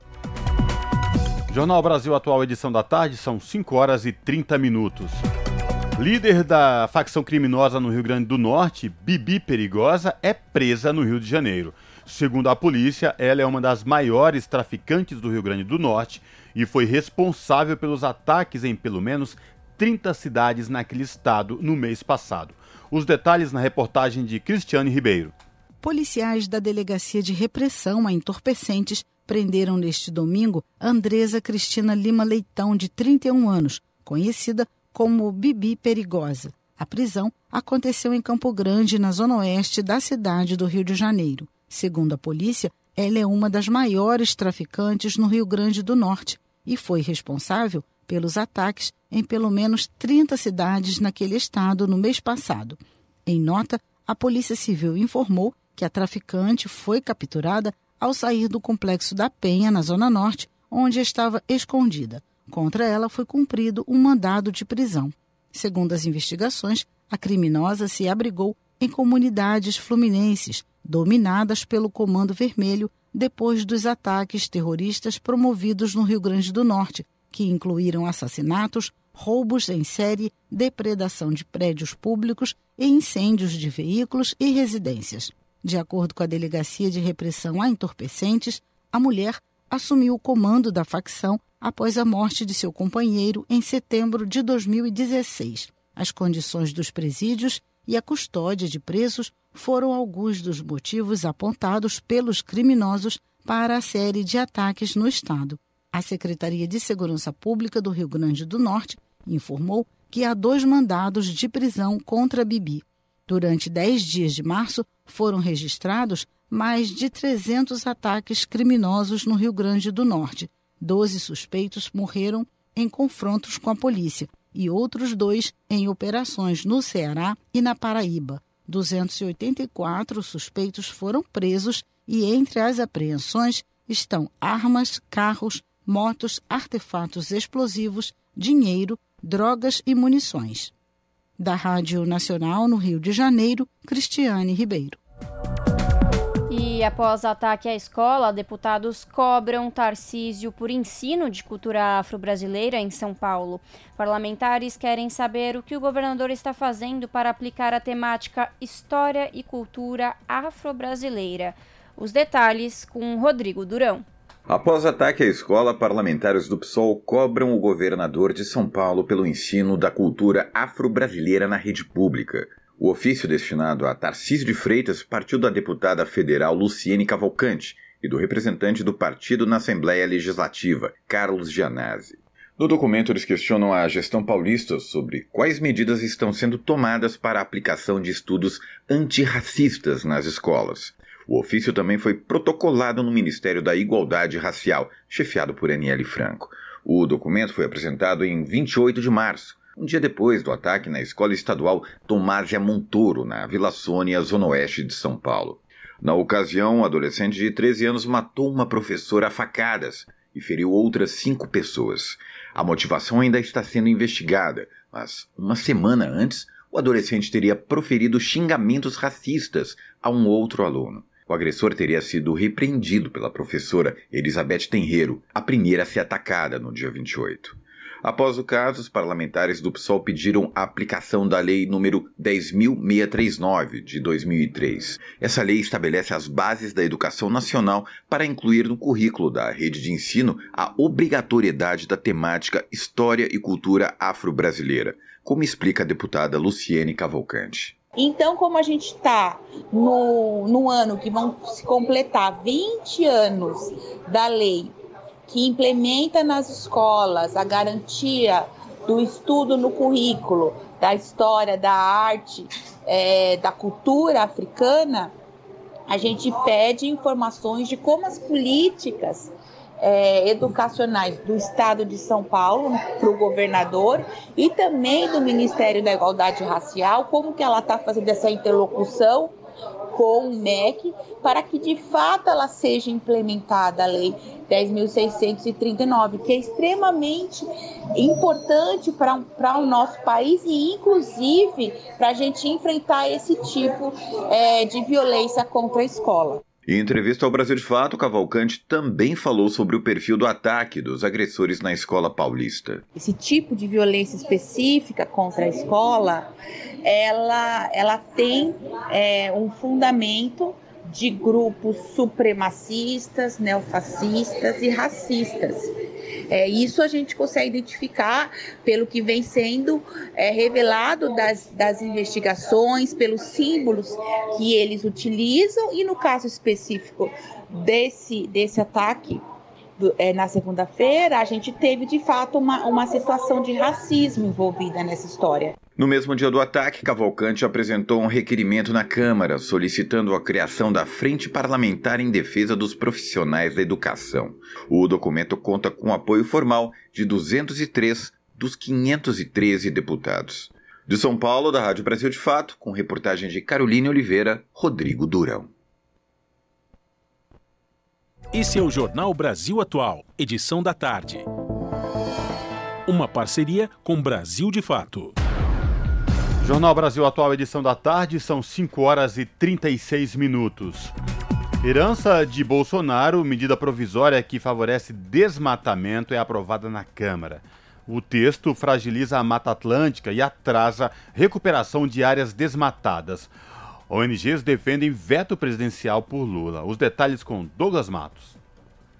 Jornal Brasil Atual, edição da tarde, são 5 horas e 30 minutos. Líder da facção criminosa no Rio Grande do Norte, Bibi Perigosa, é presa no Rio de Janeiro. Segundo a polícia, ela é uma das maiores traficantes do Rio Grande do Norte e foi responsável pelos ataques em pelo menos 30 cidades naquele estado no mês passado. Os detalhes na reportagem de Cristiane Ribeiro. Policiais da Delegacia de Repressão a Entorpecentes prenderam neste domingo Andresa Cristina Lima Leitão, de 31 anos, conhecida como Bibi Perigosa. A prisão aconteceu em Campo Grande, na zona oeste da cidade do Rio de Janeiro. Segundo a polícia, ela é uma das maiores traficantes no Rio Grande do Norte e foi responsável pelos ataques em pelo menos 30 cidades naquele estado no mês passado. Em nota, a Polícia Civil informou que a traficante foi capturada ao sair do complexo da Penha, na Zona Norte, onde estava escondida. Contra ela foi cumprido um mandado de prisão. Segundo as investigações, a criminosa se abrigou em comunidades fluminenses dominadas pelo Comando Vermelho depois dos ataques terroristas promovidos no Rio Grande do Norte, que incluíram assassinatos, roubos em série, depredação de prédios públicos e incêndios de veículos e residências. De acordo com a Delegacia de Repressão a Entorpecentes, a mulher assumiu o comando da facção após a morte de seu companheiro em setembro de 2016. As condições dos presídios e a custódia de presos foram alguns dos motivos apontados pelos criminosos para a série de ataques no Estado. A Secretaria de Segurança Pública do Rio Grande do Norte informou que há dois mandados de prisão contra Bibi. Durante dez dias de março, foram registrados mais de 300 ataques criminosos no Rio Grande do Norte. Doze suspeitos morreram em confrontos com a polícia e outros dois em operações no Ceará e na Paraíba. 284 suspeitos foram presos e entre as apreensões estão armas, carros, motos, artefatos explosivos, dinheiro, drogas e munições. Da Rádio Nacional no Rio de Janeiro, Cristiane Ribeiro. E após ataque à escola, deputados cobram Tarcísio por ensino de cultura afro-brasileira em São Paulo. Parlamentares querem saber o que o governador está fazendo para aplicar a temática História e Cultura Afro-Brasileira. Os detalhes com Rodrigo Durão. Após ataque à escola, parlamentares do PSOL cobram o governador de São Paulo pelo ensino da cultura afro-brasileira na rede pública. O ofício destinado a Tarcísio de Freitas partiu da deputada federal Luciene Cavalcante e do representante do partido na Assembleia Legislativa, Carlos Gianazzi. No documento, eles questionam a gestão paulista sobre quais medidas estão sendo tomadas para a aplicação de estudos antirracistas nas escolas. O ofício também foi protocolado no Ministério da Igualdade Racial, chefiado por Aniele Franco. O documento foi apresentado em 28 de março, um dia depois do ataque na Escola Estadual Tomásia Montoro, na Vila Sônia, zona oeste de São Paulo. Na ocasião, um adolescente de 13 anos matou uma professora a facadas e feriu outras cinco pessoas. A motivação ainda está sendo investigada, mas uma semana antes, o adolescente teria proferido xingamentos racistas a um outro aluno. O agressor teria sido repreendido pela professora Elizabeth Tenreiro, a primeira a ser atacada no dia 28. Após o caso, os parlamentares do PSOL pediram a aplicação da Lei número 10.639 de 2003. Essa lei estabelece as bases da educação nacional para incluir no currículo da rede de ensino a obrigatoriedade da temática História e Cultura Afro-Brasileira, como explica a deputada Luciene Cavalcante. Então, como a gente está no, no ano que vão se completar 20 anos da lei que implementa nas escolas a garantia do estudo no currículo da história, da arte, é, da cultura africana, a gente pede informações de como as políticas é, educacionais do Estado de São Paulo para o governador e também do Ministério da Igualdade Racial, como que ela está fazendo essa interlocução com o MEC para que de fato ela seja implementada a lei 10.639, que é extremamente importante para o nosso país e inclusive para a gente enfrentar esse tipo é, de violência contra a escola. Em entrevista ao Brasil de Fato, Cavalcante também falou sobre o perfil do ataque dos agressores na escola paulista. Esse tipo de violência específica contra a escola, ela, ela tem é, um fundamento de grupos supremacistas, neofascistas e racistas. É, isso a gente consegue identificar pelo que vem sendo é, revelado das, das investigações, pelos símbolos que eles utilizam e no caso específico desse, desse ataque é, na segunda-feira, a gente teve de fato uma, uma situação de racismo envolvida nessa história. No mesmo dia do ataque, Cavalcante apresentou um requerimento na Câmara solicitando a criação da Frente Parlamentar em Defesa dos Profissionais da Educação. O documento conta com apoio formal de 203 dos 513 deputados. De São Paulo, da Rádio Brasil de Fato, com reportagem de Caroline Oliveira, Rodrigo Durão. Esse é o Jornal Brasil Atual, edição da tarde. Uma parceria com Brasil de Fato. Jornal Brasil Atual, edição da tarde, são 5 horas e 36 minutos. Herança de Bolsonaro, medida provisória que favorece desmatamento, é aprovada na Câmara. O texto fragiliza a Mata Atlântica e atrasa recuperação de áreas desmatadas. ONGs defendem veto presidencial por Lula. Os detalhes com Douglas Matos.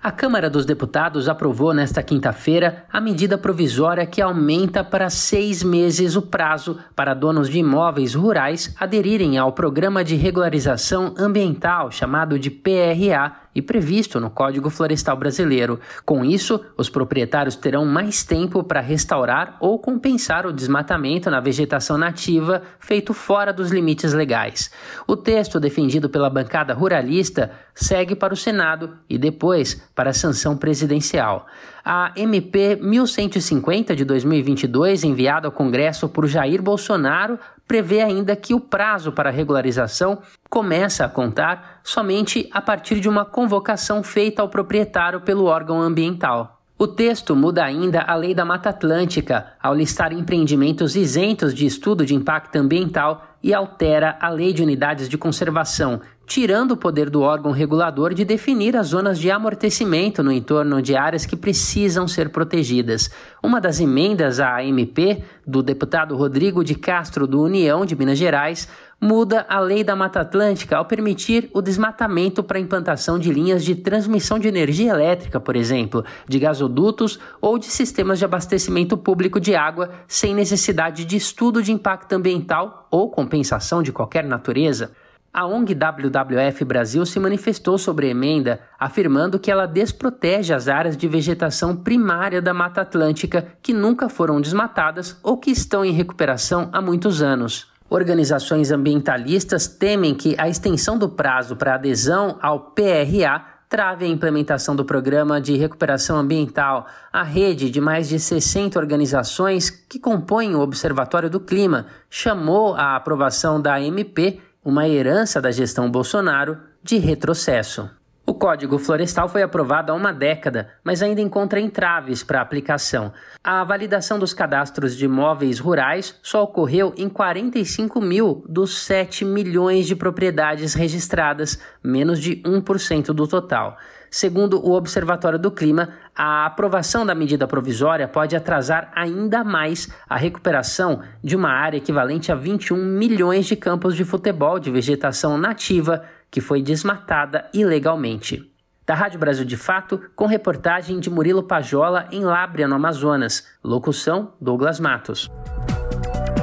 A Câmara dos Deputados aprovou nesta quinta-feira a medida provisória que aumenta para seis meses o prazo para donos de imóveis rurais aderirem ao Programa de Regularização Ambiental, chamado de PRA, e previsto no Código Florestal Brasileiro. Com isso, os proprietários terão mais tempo para restaurar ou compensar o desmatamento na vegetação nativa feito fora dos limites legais. O texto defendido pela bancada ruralista segue para o Senado e depois para a sanção presidencial. A MP 1150 de 2022, enviada ao Congresso por Jair Bolsonaro, prevê ainda que o prazo para regularização começa a contar somente a partir de uma convocação feita ao proprietário pelo órgão ambiental. O texto muda ainda a Lei da Mata Atlântica ao listar empreendimentos isentos de estudo de impacto ambiental e altera a Lei de Unidades de Conservação, tirando o poder do órgão regulador de definir as zonas de amortecimento no entorno de áreas que precisam ser protegidas. Uma das emendas à MP do deputado Rodrigo de Castro do União de Minas Gerais muda a lei da Mata Atlântica ao permitir o desmatamento para implantação de linhas de transmissão de energia elétrica, por exemplo, de gasodutos ou de sistemas de abastecimento público de água sem necessidade de estudo de impacto ambiental ou compensação de qualquer natureza. A ONG WWF Brasil se manifestou sobre a emenda, afirmando que ela desprotege as áreas de vegetação primária da Mata Atlântica que nunca foram desmatadas ou que estão em recuperação há muitos anos. Organizações ambientalistas temem que a extensão do prazo para adesão ao PRA trave a implementação do Programa de Recuperação Ambiental. A rede de mais de 60 organizações que compõem o Observatório do Clima chamou a aprovação da MP uma herança da gestão Bolsonaro de retrocesso. O Código Florestal foi aprovado há uma década, mas ainda encontra entraves para aplicação. A validação dos cadastros de imóveis rurais só ocorreu em 45 mil dos 7 milhões de propriedades registradas, menos de 1% do total. Segundo o Observatório do Clima, a aprovação da medida provisória pode atrasar ainda mais a recuperação de uma área equivalente a 21 milhões de campos de futebol de vegetação nativa que foi desmatada ilegalmente. Da Rádio Brasil de Fato, com reportagem de Murilo Pajola em Lábrea, no Amazonas. Locução: Douglas Matos.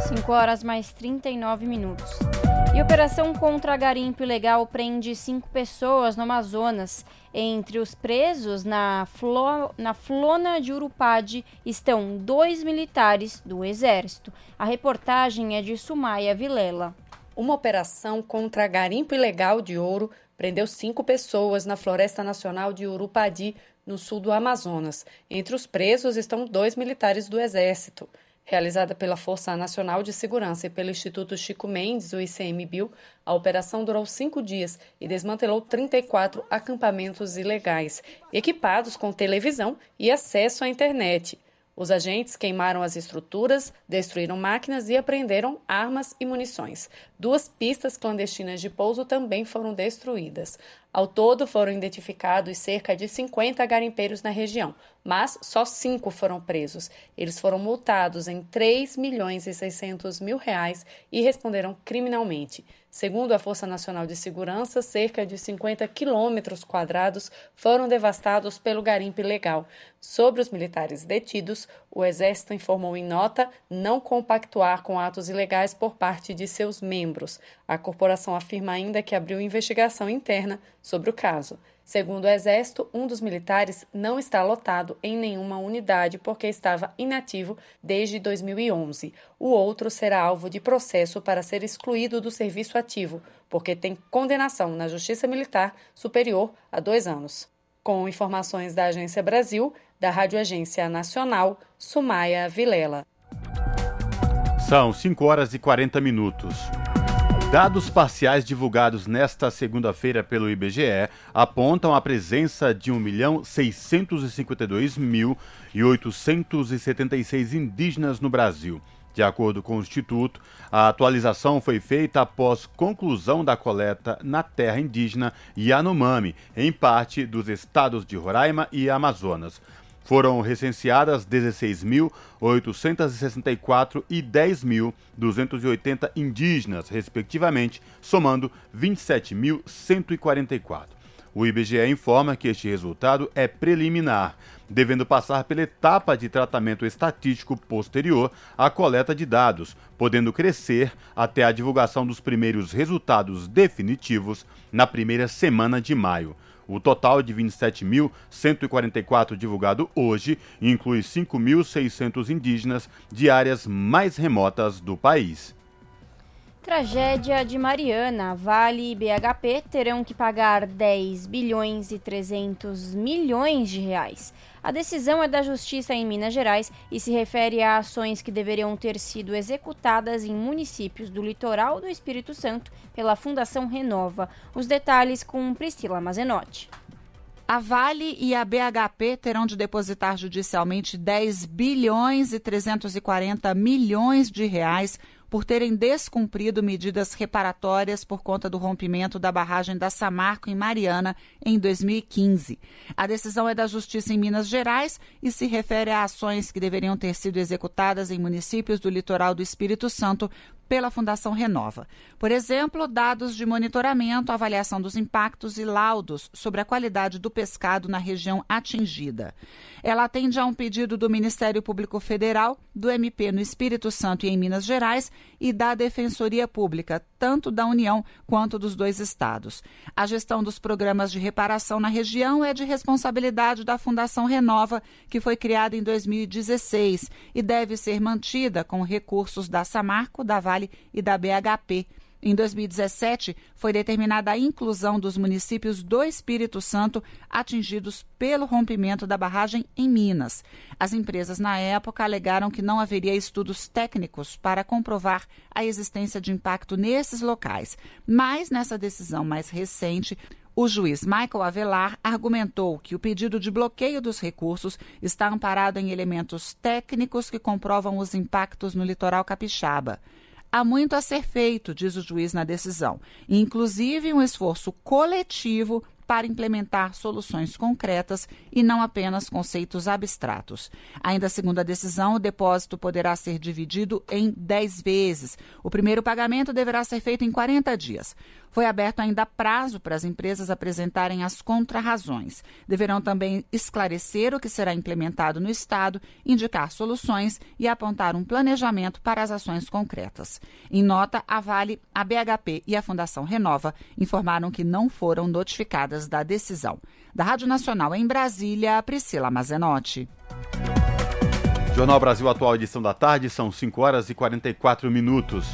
5 horas mais 39 minutos. E operação contra garimpo ilegal prende cinco pessoas no Amazonas. Entre os presos na, Flo, na Flona de Urupade estão dois militares do Exército. A reportagem é de Sumaia Vilela. Uma operação contra garimpo ilegal de ouro prendeu cinco pessoas na Floresta Nacional de Urupadi, no sul do Amazonas. Entre os presos estão dois militares do Exército. Realizada pela Força Nacional de Segurança e pelo Instituto Chico Mendes, o ICMBio, a operação durou cinco dias e desmantelou 34 acampamentos ilegais, equipados com televisão e acesso à internet. Os agentes queimaram as estruturas, destruíram máquinas e apreenderam armas e munições. Duas pistas clandestinas de pouso também foram destruídas. Ao todo, foram identificados cerca de 50 garimpeiros na região, mas só cinco foram presos. Eles foram multados em 3 milhões e 600 mil reais e responderam criminalmente. Segundo a Força Nacional de Segurança, cerca de 50 quilômetros quadrados foram devastados pelo garimpo ilegal. Sobre os militares detidos, o Exército informou em nota não compactuar com atos ilegais por parte de seus membros. A corporação afirma ainda que abriu investigação interna sobre o caso. Segundo o Exército, um dos militares não está lotado em nenhuma unidade porque estava inativo desde 2011. O outro será alvo de processo para ser excluído do serviço ativo, porque tem condenação na Justiça Militar superior a dois anos. Com informações da Agência Brasil, da Rádio Agência Nacional, Sumaia Vilela. São 5 horas e 40 minutos. Dados parciais divulgados nesta segunda-feira pelo IBGE apontam a presença de 1.652.876 indígenas no Brasil. De acordo com o Instituto, a atualização foi feita após conclusão da coleta na terra indígena Yanomami, em parte dos estados de Roraima e Amazonas. Foram recenseadas 16.864 e 10.280 indígenas, respectivamente, somando 27.144. O IBGE informa que este resultado é preliminar, devendo passar pela etapa de tratamento estatístico posterior à coleta de dados, podendo crescer até a divulgação dos primeiros resultados definitivos na primeira semana de maio. O total de 27.144 divulgado hoje inclui 5.600 indígenas de áreas mais remotas do país. Tragédia de Mariana. Vale e BHP terão que pagar 10 bilhões e 300 milhões de reais. A decisão é da Justiça em Minas Gerais e se refere a ações que deveriam ter sido executadas em municípios do litoral do Espírito Santo pela Fundação Renova. Os detalhes com Priscila Mazenotti. A Vale e a BHP terão de depositar judicialmente 10 bilhões e 340 milhões de reais por terem descumprido medidas reparatórias por conta do rompimento da barragem da Samarco em Mariana em 2015. A decisão é da Justiça em Minas Gerais e se refere a ações que deveriam ter sido executadas em municípios do litoral do Espírito Santo pela Fundação Renova. Por exemplo, dados de monitoramento, avaliação dos impactos e laudos sobre a qualidade do pescado na região atingida. Ela atende a um pedido do Ministério Público Federal, do MP no Espírito Santo e em Minas Gerais e da Defensoria Pública, tanto da União quanto dos dois estados. A gestão dos programas de reparação na região é de responsabilidade da Fundação Renova, que foi criada em 2016 e deve ser mantida com recursos da Samarco, da Vale e da BHP. Em 2017, foi determinada a inclusão dos municípios do Espírito Santo atingidos pelo rompimento da barragem em Minas. As empresas, na época, alegaram que não haveria estudos técnicos para comprovar a existência de impacto nesses locais. Mas, nessa decisão mais recente, O juiz Michael Avelar argumentou que o pedido de bloqueio dos recursos está amparado em elementos técnicos que comprovam os impactos no litoral capixaba. Há muito a ser feito, diz o juiz na decisão, inclusive um esforço coletivo para implementar soluções concretas e não apenas conceitos abstratos. Ainda segundo a decisão, o depósito poderá ser dividido em 10 vezes. O primeiro pagamento deverá ser feito em 40 dias. Foi aberto ainda prazo para as empresas apresentarem as contrarrazões. Deverão também esclarecer o que será implementado no Estado, indicar soluções e apontar um planejamento para as ações concretas. Em nota, a Vale, a BHP e a Fundação Renova informaram que não foram notificadas da decisão. Da Rádio Nacional em Brasília, Priscila Mazenotti. Jornal Brasil Atual, edição da tarde, são 5 horas e 44 minutos.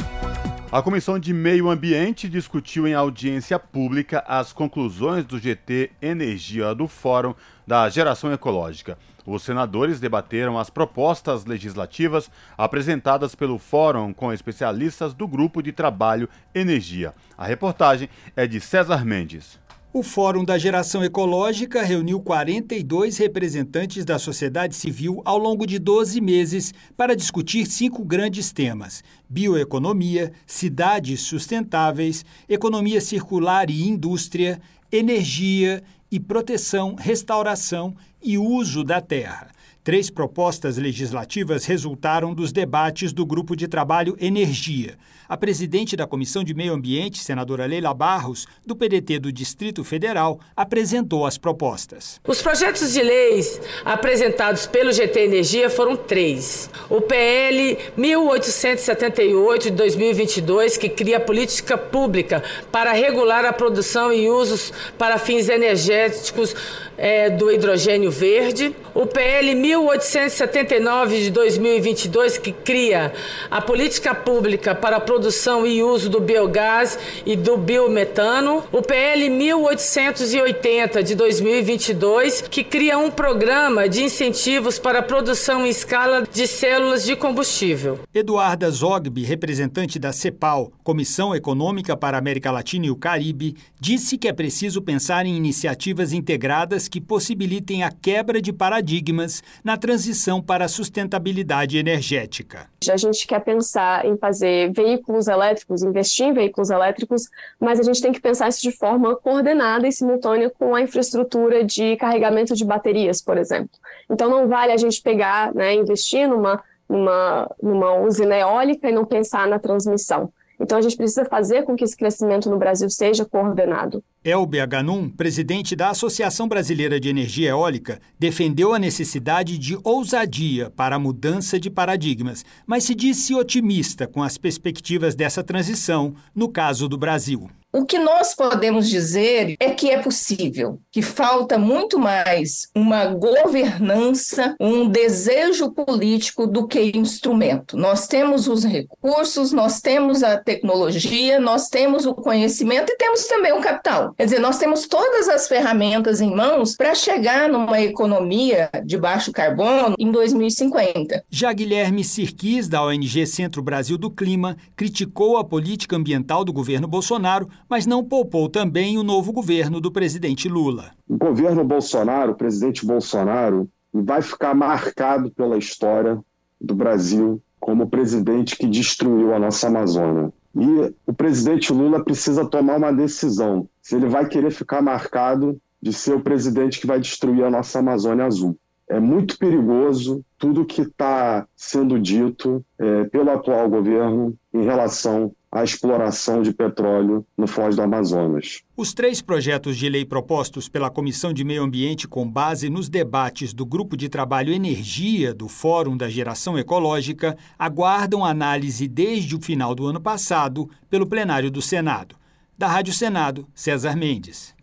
A Comissão de Meio Ambiente discutiu em audiência pública as conclusões do GT Energia do Fórum da Geração Ecológica. Os senadores debateram as propostas legislativas apresentadas pelo Fórum com especialistas do Grupo de Trabalho Energia. A reportagem é de César Mendes. O Fórum da Geração Ecológica reuniu 42 representantes da sociedade civil ao longo de 12 meses para discutir cinco grandes temas: bioeconomia, cidades sustentáveis, economia circular e indústria, energia e proteção, restauração e uso da terra. Três propostas legislativas resultaram dos debates do Grupo de Trabalho Energia. A presidente da Comissão de Meio Ambiente, senadora Leila Barros, do PDT do Distrito Federal, apresentou as propostas. Os projetos de leis apresentados pelo GT Energia foram três. O PL 1878 de 2022, que cria política pública para regular a produção e usos para fins energéticos é, do hidrogênio verde. O PL 1879 de 2022, que cria a política pública para a produção e uso do biogás e do biometano. O PL 1880 de 2022, que cria um programa de incentivos para a produção em escala de células de combustível. Eduarda Zogby, representante da CEPAL, Comissão Econômica para a América Latina e o Caribe, disse que é preciso pensar em iniciativas integradas que possibilitem a quebra de paradigmas na transição para a sustentabilidade energética. A gente quer pensar em fazer veículos elétricos, investir em veículos elétricos, mas a gente tem que pensar isso de forma coordenada e simultânea com a infraestrutura de carregamento de baterias, por exemplo. Então não vale a gente pegar, né, investir numa, numa, numa usina eólica e não pensar na transmissão. Então a gente precisa fazer com que esse crescimento no Brasil seja coordenado. Elbe Aganum, presidente da Associação Brasileira de Energia Eólica, defendeu a necessidade de ousadia para a mudança de paradigmas, mas se disse otimista com as perspectivas dessa transição no caso do Brasil. O que nós podemos dizer é que é possível, que falta muito mais uma governança, um desejo político do que instrumento. Nós temos os recursos, nós temos a tecnologia, nós temos o conhecimento e temos também o capital. Quer dizer, nós temos todas as ferramentas em mãos para chegar numa economia de baixo carbono em 2050. Já Guilherme Sirquis, da ONG Centro Brasil do Clima, criticou a política ambiental do governo Bolsonaro mas não poupou também o novo governo do presidente Lula. O governo Bolsonaro, o presidente Bolsonaro, vai ficar marcado pela história do Brasil como o presidente que destruiu a nossa Amazônia. E o presidente Lula precisa tomar uma decisão se ele vai querer ficar marcado de ser o presidente que vai destruir a nossa Amazônia Azul. É muito perigoso tudo que está sendo dito é, pelo atual governo em relação a exploração de petróleo no Foz do Amazonas. Os três projetos de lei propostos pela Comissão de Meio Ambiente com base nos debates do Grupo de Trabalho Energia do Fórum da Geração Ecológica aguardam análise desde o final do ano passado pelo plenário do Senado. Da Rádio Senado, César Mendes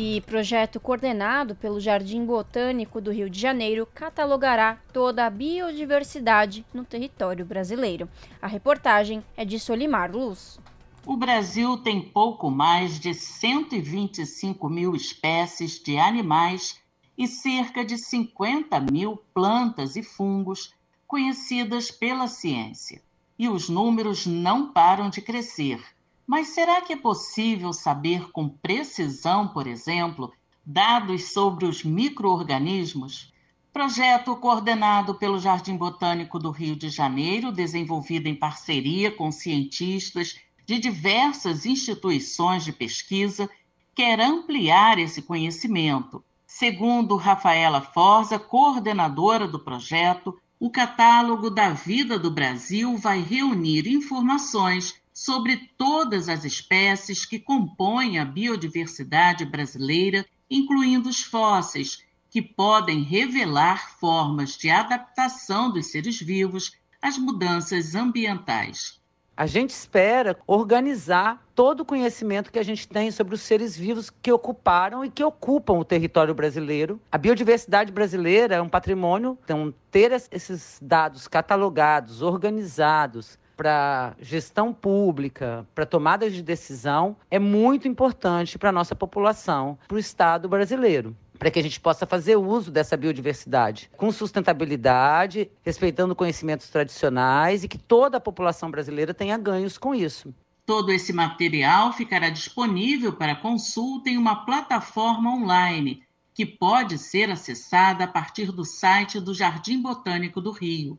e projeto coordenado pelo Jardim Botânico do Rio de Janeiro catalogará toda a biodiversidade no território brasileiro. A reportagem é de Solimar Luz. O Brasil tem pouco mais de 125 mil espécies de animais e cerca de 50 mil plantas e fungos conhecidas pela ciência. E os números não param de crescer Mas será que é possível saber com precisão, por exemplo, dados sobre os microorganismos? Projeto coordenado pelo Jardim Botânico do Rio de Janeiro, desenvolvido em parceria com cientistas de diversas instituições de pesquisa, quer ampliar esse conhecimento. Segundo Rafaela Forza, coordenadora do projeto, o catálogo da vida do Brasil vai reunir informações sobre todas as espécies que compõem a biodiversidade brasileira, incluindo os fósseis, que podem revelar formas de adaptação dos seres vivos às mudanças ambientais. A gente espera organizar todo o conhecimento que a gente tem sobre os seres vivos que ocuparam e que ocupam o território brasileiro. A biodiversidade brasileira é um patrimônio, então ter esses dados catalogados, organizados, para gestão pública, para tomadas de decisão, é muito importante para a nossa população, para o Estado brasileiro para que a gente possa fazer uso dessa biodiversidade com sustentabilidade, respeitando conhecimentos tradicionais e que toda a população brasileira tenha ganhos com isso. Todo esse material ficará disponível para consulta em uma plataforma online que pode ser acessada a partir do site do Jardim Botânico do Rio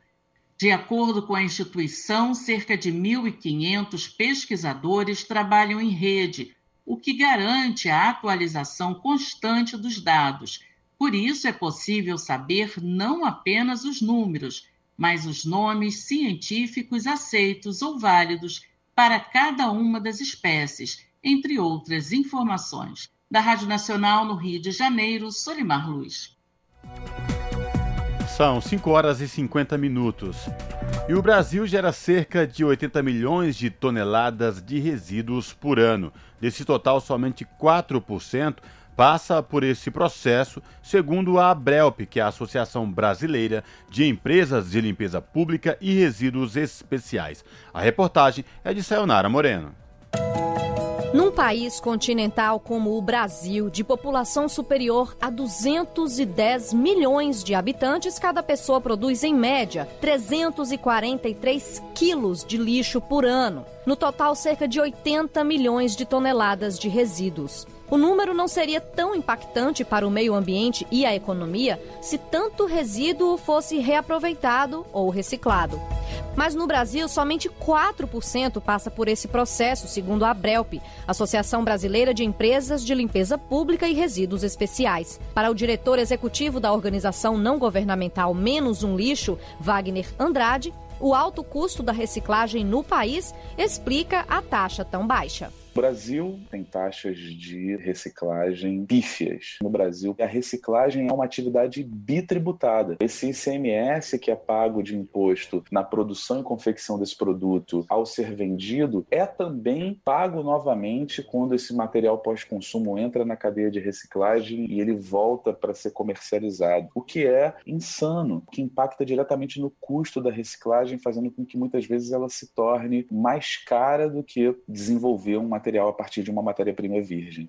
de acordo com a instituição, cerca de 1.500 pesquisadores trabalham em rede, o que garante a atualização constante dos dados. Por isso, é possível saber não apenas os números, mas os nomes científicos aceitos ou válidos para cada uma das espécies, entre outras informações. Da Rádio Nacional no Rio de Janeiro, Solimar Luz. São 5 horas e 50 minutos. E o Brasil gera cerca de 80 milhões de toneladas de resíduos por ano. Desse total, somente 4% passa por esse processo, segundo a ABRELP, que é a Associação Brasileira de Empresas de Limpeza Pública e Resíduos Especiais. A reportagem é de Sayonara Moreno. Num país continental como o Brasil, de população superior a 210 milhões de habitantes, cada pessoa produz, em média, 343 quilos de lixo por ano. No total, cerca de 80 milhões de toneladas de resíduos. O número não seria tão impactante para o meio ambiente e a economia se tanto resíduo fosse reaproveitado ou reciclado. Mas no Brasil, somente 4% passa por esse processo, segundo a Abrelp, Associação Brasileira de Empresas de Limpeza Pública e Resíduos Especiais. Para o diretor executivo da organização não governamental Menos um Lixo, Wagner Andrade, o alto custo da reciclagem no país explica a taxa tão baixa. Brasil tem taxas de reciclagem pífias. No Brasil, a reciclagem é uma atividade bitributada. Esse ICMS que é pago de imposto na produção e confecção desse produto ao ser vendido é também pago novamente quando esse material pós-consumo entra na cadeia de reciclagem e ele volta para ser comercializado. O que é insano, que impacta diretamente no custo da reciclagem, fazendo com que muitas vezes ela se torne mais cara do que desenvolver um material a partir de uma matéria-prima virgem.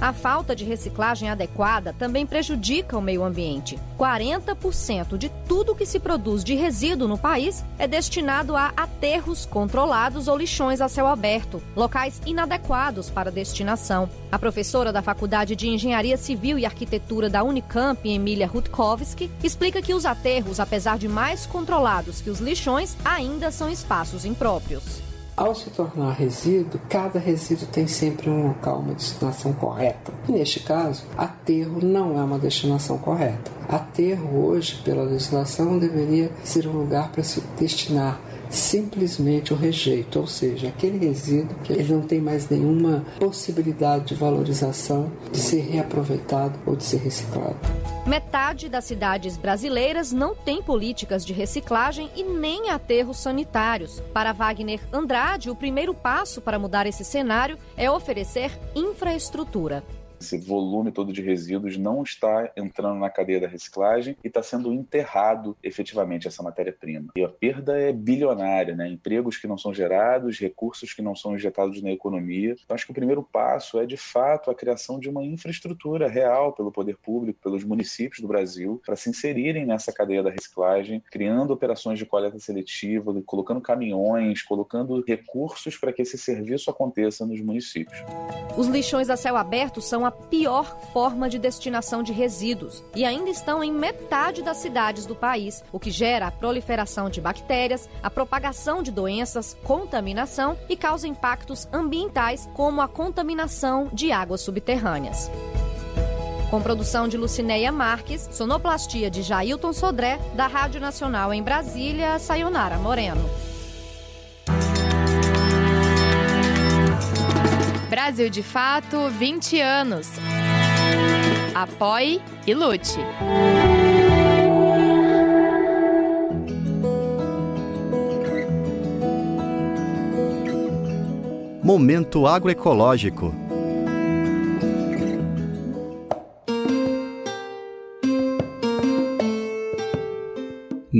A falta de reciclagem adequada também prejudica o meio ambiente. 40% de tudo que se produz de resíduo no país é destinado a aterros controlados ou lixões a céu aberto, locais inadequados para destinação. A professora da Faculdade de Engenharia Civil e Arquitetura da Unicamp, Emília Rutkowski, explica que os aterros, apesar de mais controlados que os lixões, ainda são espaços impróprios. Ao se tornar resíduo, cada resíduo tem sempre um local, uma destinação correta. E neste caso, aterro não é uma destinação correta. Aterro hoje, pela legislação, deveria ser um lugar para se destinar simplesmente o rejeito, ou seja, aquele resíduo que ele não tem mais nenhuma possibilidade de valorização, de ser reaproveitado ou de ser reciclado. Metade das cidades brasileiras não tem políticas de reciclagem e nem aterros sanitários. Para Wagner Andrade, o primeiro passo para mudar esse cenário é oferecer infraestrutura. Esse volume todo de resíduos não está entrando na cadeia da reciclagem e está sendo enterrado efetivamente essa matéria-prima. E a perda é bilionária, né? Empregos que não são gerados, recursos que não são injetados na economia. Então, acho que o primeiro passo é, de fato, a criação de uma infraestrutura real pelo poder público, pelos municípios do Brasil, para se inserirem nessa cadeia da reciclagem, criando operações de coleta seletiva, colocando caminhões, colocando recursos para que esse serviço aconteça nos municípios. Os lixões a céu aberto são a pior forma de destinação de resíduos e ainda estão em metade das cidades do país, o que gera a proliferação de bactérias, a propagação de doenças, contaminação e causa impactos ambientais, como a contaminação de águas subterrâneas. Com produção de Lucinéia Marques, sonoplastia de Jailton Sodré, da Rádio Nacional em Brasília, Sayonara Moreno. Brasil de Fato, 20 anos. Apoie e lute. Momento agroecológico.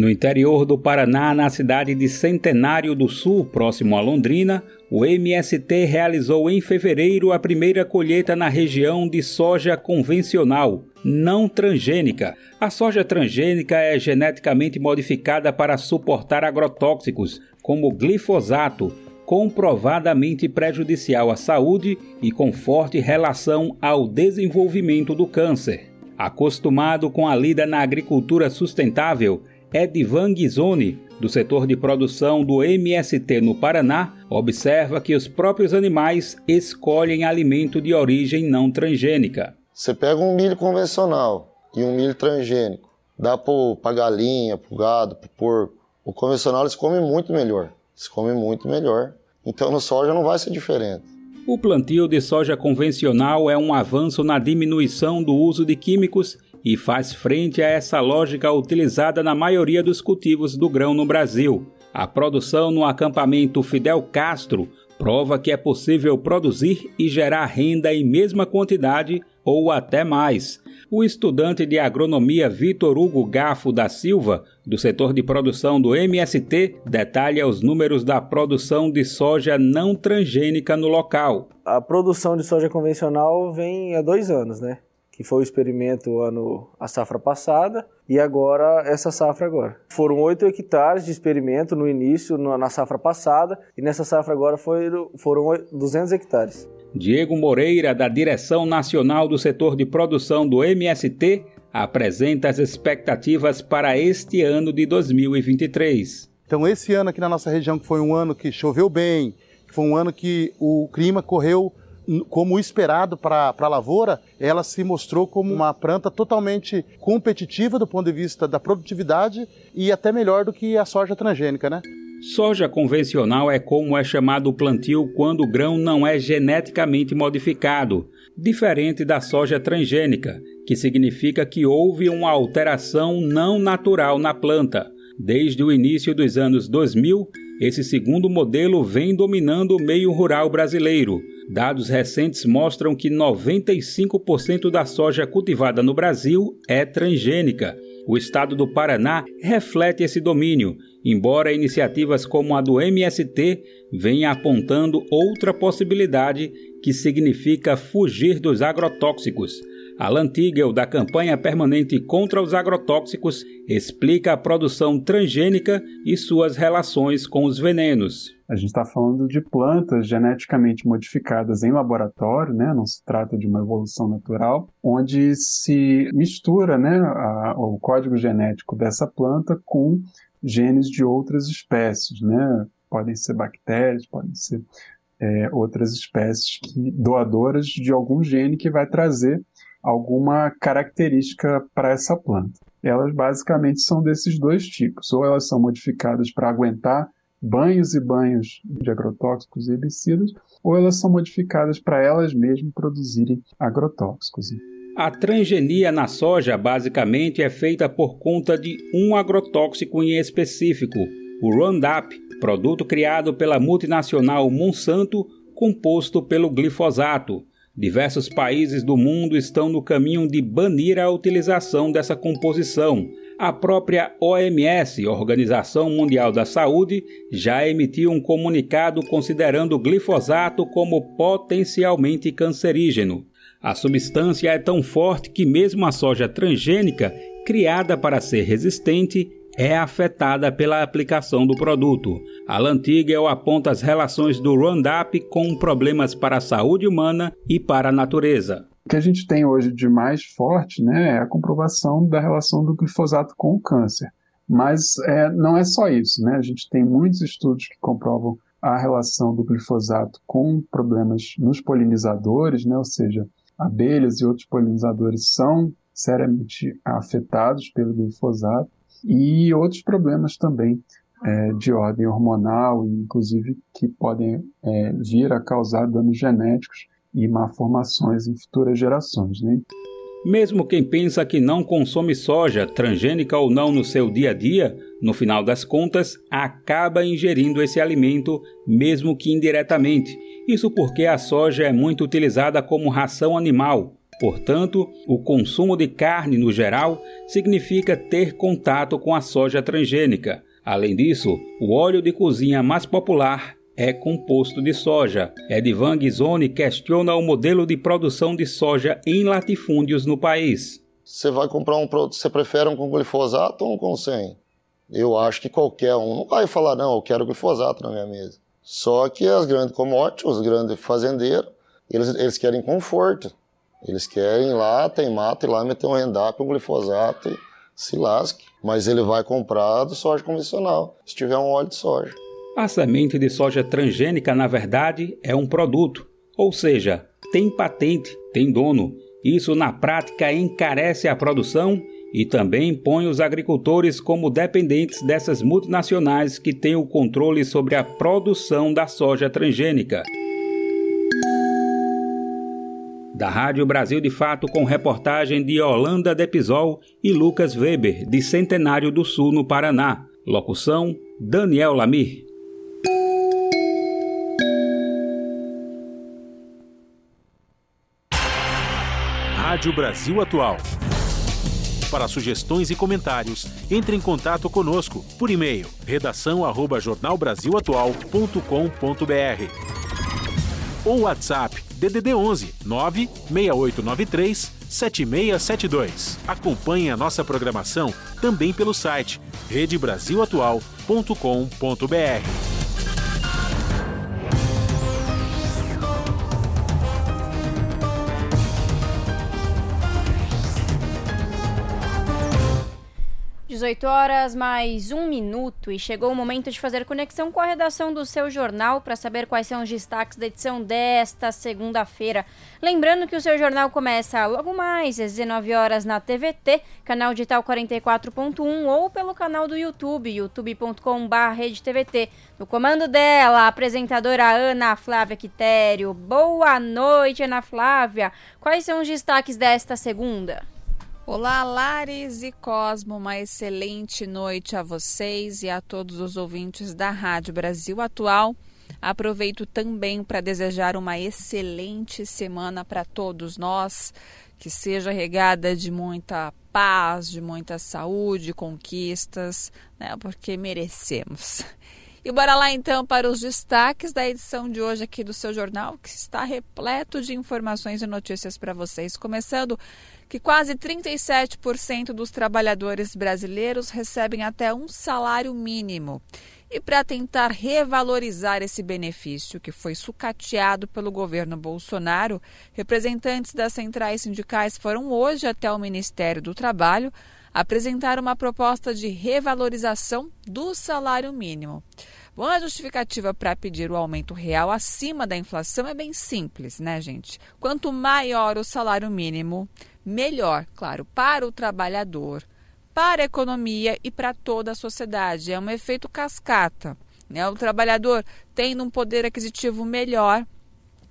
No interior do Paraná, na cidade de Centenário do Sul, próximo a Londrina, o MST realizou em fevereiro a primeira colheita na região de soja convencional, não transgênica. A soja transgênica é geneticamente modificada para suportar agrotóxicos, como glifosato, comprovadamente prejudicial à saúde e com forte relação ao desenvolvimento do câncer. Acostumado com a lida na agricultura sustentável, Edvan Ghisoni, do setor de produção do MST no Paraná, observa que os próprios animais escolhem alimento de origem não transgênica. Você pega um milho convencional e um milho transgênico, dá para galinha, para gado, para porco. O convencional eles comem muito melhor. Eles comem muito melhor. Então no soja não vai ser diferente. O plantio de soja convencional é um avanço na diminuição do uso de químicos e faz frente a essa lógica utilizada na maioria dos cultivos do grão no Brasil. A produção no acampamento Fidel Castro prova que é possível produzir e gerar renda em mesma quantidade ou até mais. O estudante de agronomia Vitor Hugo Gafo da Silva, do setor de produção do MST, detalha os números da produção de soja não transgênica no local. A produção de soja convencional vem há dois anos, né? Que foi o experimento ano a safra passada e agora essa safra agora. Foram 8 hectares de experimento no início na safra passada e nessa safra agora foram, foram 200 hectares. Diego Moreira, da Direção Nacional do Setor de Produção do MST, apresenta as expectativas para este ano de 2023. Então, esse ano aqui na nossa região, que foi um ano que choveu bem, foi um ano que o clima correu como esperado para a lavoura, ela se mostrou como uma planta totalmente competitiva do ponto de vista da produtividade e até melhor do que a soja transgênica, né? Soja convencional é como é chamado o plantio quando o grão não é geneticamente modificado, diferente da soja transgênica, que significa que houve uma alteração não natural na planta. Desde o início dos anos 2000, esse segundo modelo vem dominando o meio rural brasileiro. Dados recentes mostram que 95% da soja cultivada no Brasil é transgênica. O estado do Paraná reflete esse domínio, embora iniciativas como a do MST venham apontando outra possibilidade que significa fugir dos agrotóxicos. Alan Tigel, da campanha permanente contra os agrotóxicos, explica a produção transgênica e suas relações com os venenos. A gente está falando de plantas geneticamente modificadas em laboratório, né? não se trata de uma evolução natural, onde se mistura né, a, o código genético dessa planta com genes de outras espécies. Né? Podem ser bactérias, podem ser é, outras espécies que, doadoras de algum gene que vai trazer alguma característica para essa planta. Elas basicamente são desses dois tipos, ou elas são modificadas para aguentar banhos e banhos de agrotóxicos e herbicidas, ou elas são modificadas para elas mesmas produzirem agrotóxicos. A transgenia na soja basicamente é feita por conta de um agrotóxico em específico, o Roundup, produto criado pela multinacional Monsanto, composto pelo glifosato. Diversos países do mundo estão no caminho de banir a utilização dessa composição. A própria OMS, Organização Mundial da Saúde, já emitiu um comunicado considerando o glifosato como potencialmente cancerígeno. A substância é tão forte que, mesmo a soja transgênica, criada para ser resistente, é afetada pela aplicação do produto. Alan Tigel aponta as relações do Roundup com problemas para a saúde humana e para a natureza. O que a gente tem hoje de mais forte né, é a comprovação da relação do glifosato com o câncer. Mas é, não é só isso, né? A gente tem muitos estudos que comprovam a relação do glifosato com problemas nos polinizadores, né? Ou seja, abelhas e outros polinizadores são seriamente afetados pelo glifosato e outros problemas também é, de ordem hormonal, inclusive que podem é, vir a causar danos genéticos e malformações em futuras gerações. Né? Mesmo quem pensa que não consome soja, transgênica ou não, no seu dia a dia, no final das contas, acaba ingerindo esse alimento, mesmo que indiretamente. Isso porque a soja é muito utilizada como ração animal, Portanto, o consumo de carne no geral significa ter contato com a soja transgênica. Além disso, o óleo de cozinha mais popular é composto de soja. Edvan Ghisoni questiona o modelo de produção de soja em latifúndios no país. Você vai comprar um produto, você prefere um com glifosato ou um com sem? Eu acho que qualquer um não vai falar, não, eu quero glifosato na minha mesa. Só que as grandes commodities, os grandes fazendeiros, eles, eles querem conforto. Eles querem lá, tem mato, e lá meter um rendap, um glifosato e se lasque. Mas ele vai comprar do soja convencional, se tiver um óleo de soja. A semente de soja transgênica, na verdade, é um produto, ou seja, tem patente, tem dono. Isso na prática encarece a produção e também põe os agricultores como dependentes dessas multinacionais que têm o controle sobre a produção da soja transgênica da Rádio Brasil de Fato com reportagem de Holanda Depisol e Lucas Weber, de Centenário do Sul, no Paraná. Locução: Daniel Lamir. Rádio Brasil Atual. Para sugestões e comentários, entre em contato conosco por e-mail redação@jornalbrasilatual.com.br ou WhatsApp DDD 11 96893 7672. Acompanhe a nossa programação também pelo site redebrasilatual.com.br. 18 horas mais um minuto e chegou o momento de fazer conexão com a redação do seu jornal para saber quais são os destaques da edição desta segunda-feira. Lembrando que o seu jornal começa logo mais às 19 horas na TVT, canal digital 44.1 ou pelo canal do YouTube, youtube.com/redetvt. No comando dela, a apresentadora Ana Flávia Quitério. Boa noite, Ana Flávia. Quais são os destaques desta segunda? Olá, Lares e Cosmo, uma excelente noite a vocês e a todos os ouvintes da Rádio Brasil Atual. Aproveito também para desejar uma excelente semana para todos nós, que seja regada de muita paz, de muita saúde, conquistas, né? Porque merecemos. E bora lá então para os destaques da edição de hoje aqui do seu jornal, que está repleto de informações e notícias para vocês. Começando que quase 37% dos trabalhadores brasileiros recebem até um salário mínimo. E para tentar revalorizar esse benefício que foi sucateado pelo governo Bolsonaro, representantes das centrais sindicais foram hoje até o Ministério do Trabalho apresentar uma proposta de revalorização do salário mínimo. Bom, a justificativa para pedir o aumento real acima da inflação é bem simples, né, gente? Quanto maior o salário mínimo, melhor, claro, para o trabalhador, para a economia e para toda a sociedade. É um efeito cascata. Né? O trabalhador tendo um poder aquisitivo melhor,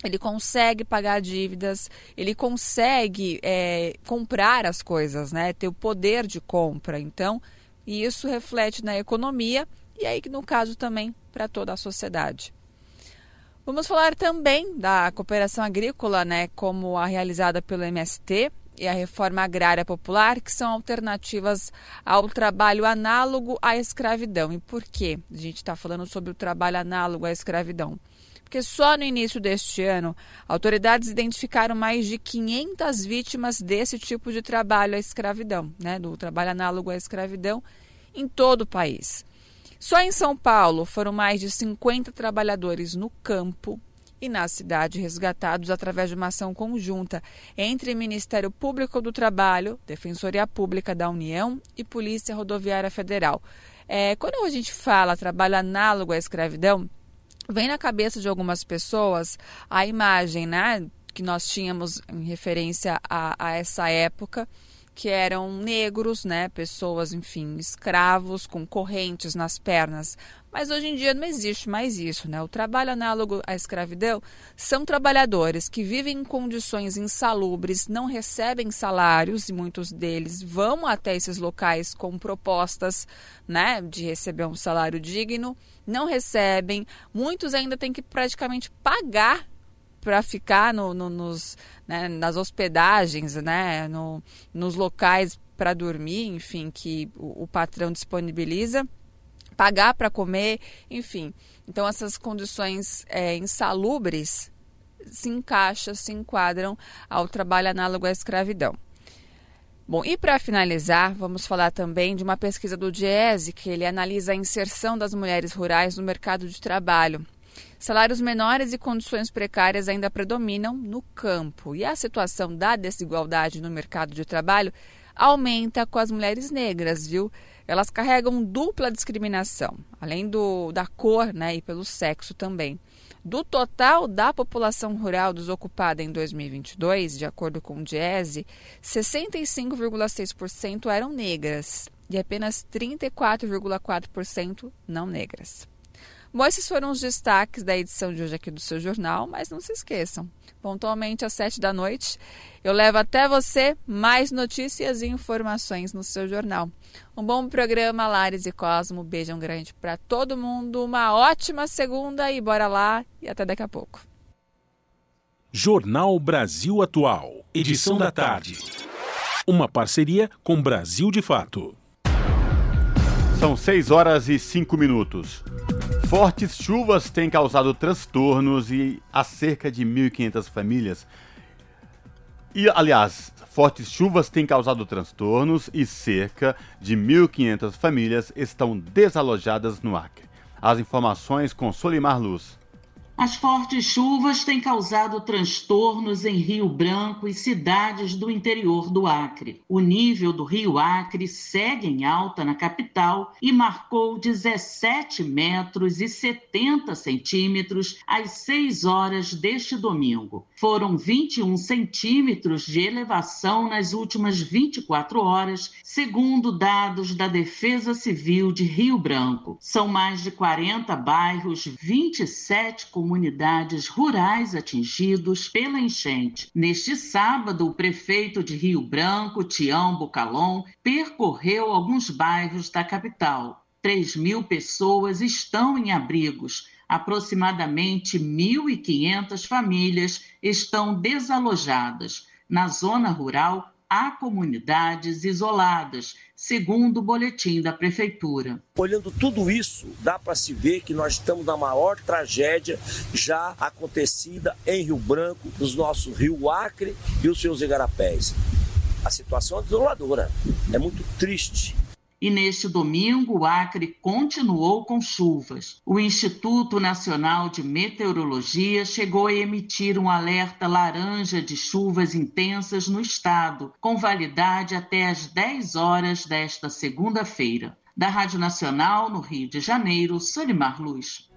ele consegue pagar dívidas, ele consegue é, comprar as coisas, né? ter o poder de compra. Então, isso reflete na economia e aí, no caso, também para toda a sociedade. Vamos falar também da cooperação agrícola, né, como a realizada pelo MST e a reforma agrária popular, que são alternativas ao trabalho análogo à escravidão. E por que a gente está falando sobre o trabalho análogo à escravidão? Porque só no início deste ano, autoridades identificaram mais de 500 vítimas desse tipo de trabalho à escravidão, né, do trabalho análogo à escravidão, em todo o país. Só em São Paulo foram mais de 50 trabalhadores no campo e na cidade resgatados através de uma ação conjunta entre Ministério Público do Trabalho, Defensoria Pública da União e Polícia Rodoviária Federal. É, quando a gente fala trabalho análogo à escravidão, vem na cabeça de algumas pessoas a imagem né, que nós tínhamos em referência a, a essa época que eram negros, né, pessoas, enfim, escravos com correntes nas pernas. Mas hoje em dia não existe mais isso, né? O trabalho análogo à escravidão são trabalhadores que vivem em condições insalubres, não recebem salários e muitos deles vão até esses locais com propostas, né, de receber um salário digno, não recebem, muitos ainda têm que praticamente pagar para ficar no, no, nos, né, nas hospedagens, né, no, nos locais para dormir, enfim, que o, o patrão disponibiliza, pagar para comer, enfim. Então, essas condições é, insalubres se encaixam, se enquadram ao trabalho análogo à escravidão. Bom, e para finalizar, vamos falar também de uma pesquisa do DIESE, que ele analisa a inserção das mulheres rurais no mercado de trabalho. Salários menores e condições precárias ainda predominam no campo e a situação da desigualdade no mercado de trabalho aumenta com as mulheres negras, viu? Elas carregam dupla discriminação, além do, da cor né, e pelo sexo também. Do total da população rural desocupada em 2022, de acordo com o DIESE, 65,6% eram negras e apenas 34,4% não negras. Bom, esses foram os destaques da edição de hoje aqui do seu jornal, mas não se esqueçam, pontualmente às sete da noite, eu levo até você mais notícias e informações no seu jornal. Um bom programa, Lares e Cosmo. Beijão grande para todo mundo, uma ótima segunda e bora lá e até daqui a pouco. Jornal Brasil Atual, edição da tarde. Uma parceria com Brasil de Fato. São 6 horas e 5 minutos. Fortes chuvas têm causado transtornos e a cerca de 1.500 famílias. E, aliás, fortes chuvas têm causado transtornos e cerca de 1.500 famílias estão desalojadas no Acre. As informações com Solimar Luz. As fortes chuvas têm causado transtornos em Rio Branco e cidades do interior do Acre. O nível do Rio Acre segue em alta na capital e marcou 17 metros e 70 centímetros às 6 horas deste domingo. Foram 21 centímetros de elevação nas últimas 24 horas, segundo dados da Defesa Civil de Rio Branco. São mais de 40 bairros, 27 comunidades comunidades rurais atingidos pela enchente. Neste sábado, o prefeito de Rio Branco, Tião Bucalon, percorreu alguns bairros da capital. 3 mil pessoas estão em abrigos. Aproximadamente 1.500 famílias estão desalojadas. Na zona rural, há comunidades isoladas, segundo o boletim da Prefeitura. Olhando tudo isso, dá para se ver que nós estamos na maior tragédia já acontecida em Rio Branco, nos nossos Rio Acre e os seus igarapés. A situação é desoladora, é muito triste. E neste domingo, o Acre continuou com chuvas. O Instituto Nacional de Meteorologia chegou a emitir um alerta laranja de chuvas intensas no estado, com validade até às 10 horas desta segunda-feira. Da Rádio Nacional, no Rio de Janeiro, Solimar Luz.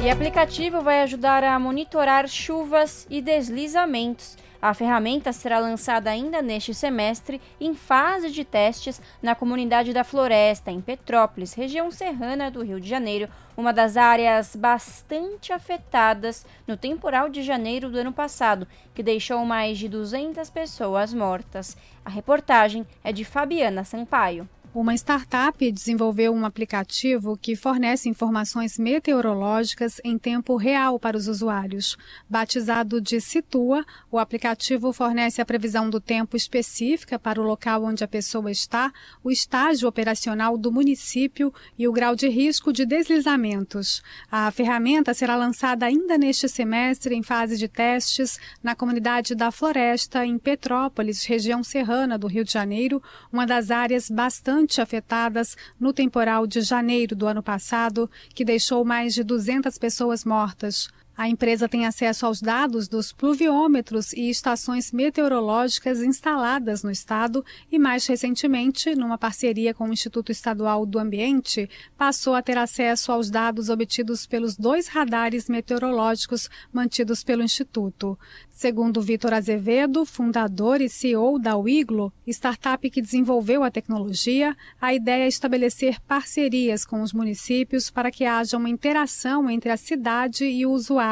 E aplicativo vai ajudar a monitorar chuvas e deslizamentos a ferramenta será lançada ainda neste semestre em fase de testes na comunidade da Floresta, em Petrópolis, região serrana do Rio de Janeiro, uma das áreas bastante afetadas no temporal de janeiro do ano passado, que deixou mais de 200 pessoas mortas. A reportagem é de Fabiana Sampaio. Uma startup desenvolveu um aplicativo que fornece informações meteorológicas em tempo real para os usuários. Batizado de Situa, o aplicativo fornece a previsão do tempo específica para o local onde a pessoa está, o estágio operacional do município e o grau de risco de deslizamentos. A ferramenta será lançada ainda neste semestre em fase de testes na comunidade da Floresta, em Petrópolis, região serrana do Rio de Janeiro, uma das áreas bastante bastante afetadas no temporal de janeiro do ano passado, que deixou mais de 200 pessoas mortas. A empresa tem acesso aos dados dos pluviômetros e estações meteorológicas instaladas no estado e, mais recentemente, numa parceria com o Instituto Estadual do Ambiente, passou a ter acesso aos dados obtidos pelos dois radares meteorológicos mantidos pelo Instituto. Segundo Vitor Azevedo, fundador e CEO da Wiglo, startup que desenvolveu a tecnologia, a ideia é estabelecer parcerias com os municípios para que haja uma interação entre a cidade e o usuário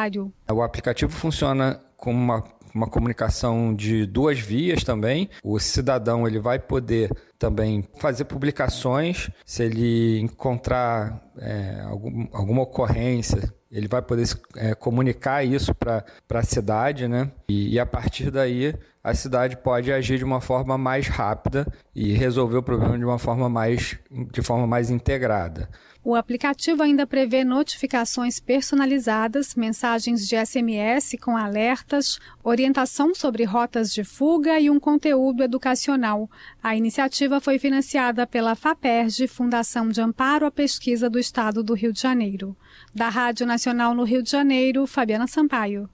O aplicativo funciona como uma, uma comunicação de duas vias também. O cidadão ele vai poder também fazer publicações se ele encontrar é, algum, alguma ocorrência ele vai poder é, comunicar isso para a cidade, né? E, e, a partir daí a cidade pode agir de uma forma mais rápida e resolver o problema de uma forma mais, de forma mais integrada. O aplicativo ainda prevê notificações personalizadas, mensagens de SMS com alertas, orientação sobre rotas de fuga e um conteúdo educacional. A iniciativa foi financiada pela FAPERJ, Fundação de Amparo à Pesquisa do Estado do Rio de Janeiro. Da Rádio Nacional no Rio de Janeiro, Fabiana Sampaio.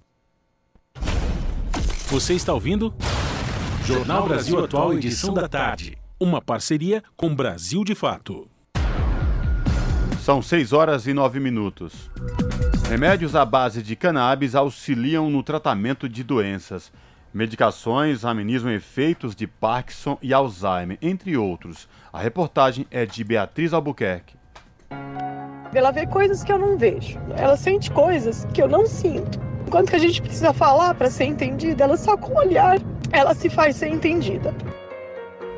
Você está ouvindo? Jornal Brasil Atual, edição da tarde. Uma parceria com Brasil de Fato. São 6 horas e 9 minutos. Remédios à base de cannabis auxiliam no tratamento de doenças. Medicações amenizam efeitos de Parkinson e Alzheimer, entre outros. A reportagem é de Beatriz Albuquerque. Ela vê coisas que eu não vejo. Ela sente coisas que eu não sinto. Enquanto que a gente precisa falar para ser entendida, ela só com o olhar ela se faz ser entendida.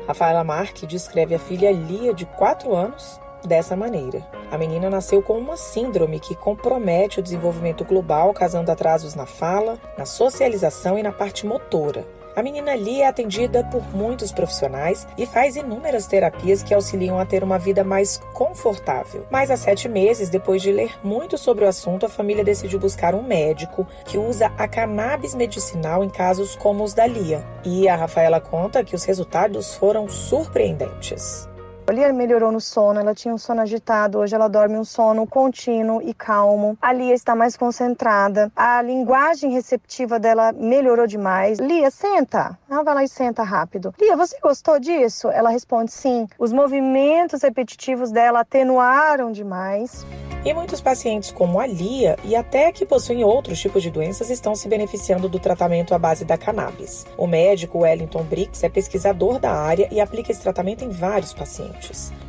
Rafaela Marque descreve a filha Lia, de 4 anos, dessa maneira. A menina nasceu com uma síndrome que compromete o desenvolvimento global, causando atrasos na fala, na socialização e na parte motora. A menina Lia é atendida por muitos profissionais e faz inúmeras terapias que auxiliam a ter uma vida mais confortável. Mas há sete meses, depois de ler muito sobre o assunto, a família decidiu buscar um médico que usa a cannabis medicinal em casos como os da Lia. E a Rafaela conta que os resultados foram surpreendentes. A Lia melhorou no sono, ela tinha um sono agitado, hoje ela dorme um sono contínuo e calmo. A Lia está mais concentrada, a linguagem receptiva dela melhorou demais. Lia, senta. Ela vai lá e senta rápido. Lia, você gostou disso? Ela responde sim. Os movimentos repetitivos dela atenuaram demais. E muitos pacientes, como a Lia, e até que possuem outros tipos de doenças, estão se beneficiando do tratamento à base da cannabis. O médico Wellington Briggs é pesquisador da área e aplica esse tratamento em vários pacientes.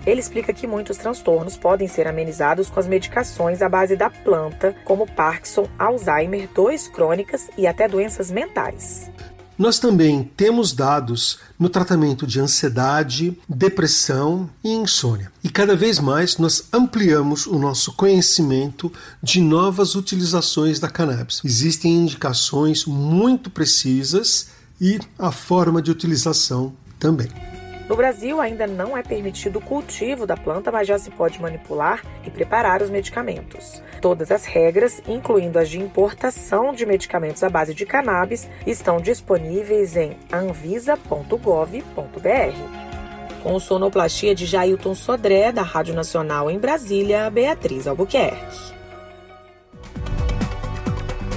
Ele explica que muitos transtornos podem ser amenizados com as medicações à base da planta, como Parkinson, Alzheimer, dores crônicas e até doenças mentais. Nós também temos dados no tratamento de ansiedade, depressão e insônia. E cada vez mais nós ampliamos o nosso conhecimento de novas utilizações da cannabis. Existem indicações muito precisas e a forma de utilização também. No Brasil, ainda não é permitido o cultivo da planta, mas já se pode manipular e preparar os medicamentos. Todas as regras, incluindo as de importação de medicamentos à base de cannabis, estão disponíveis em anvisa.gov.br. Com sonoplastia de Jailton Sodré, da Rádio Nacional em Brasília, Beatriz Albuquerque.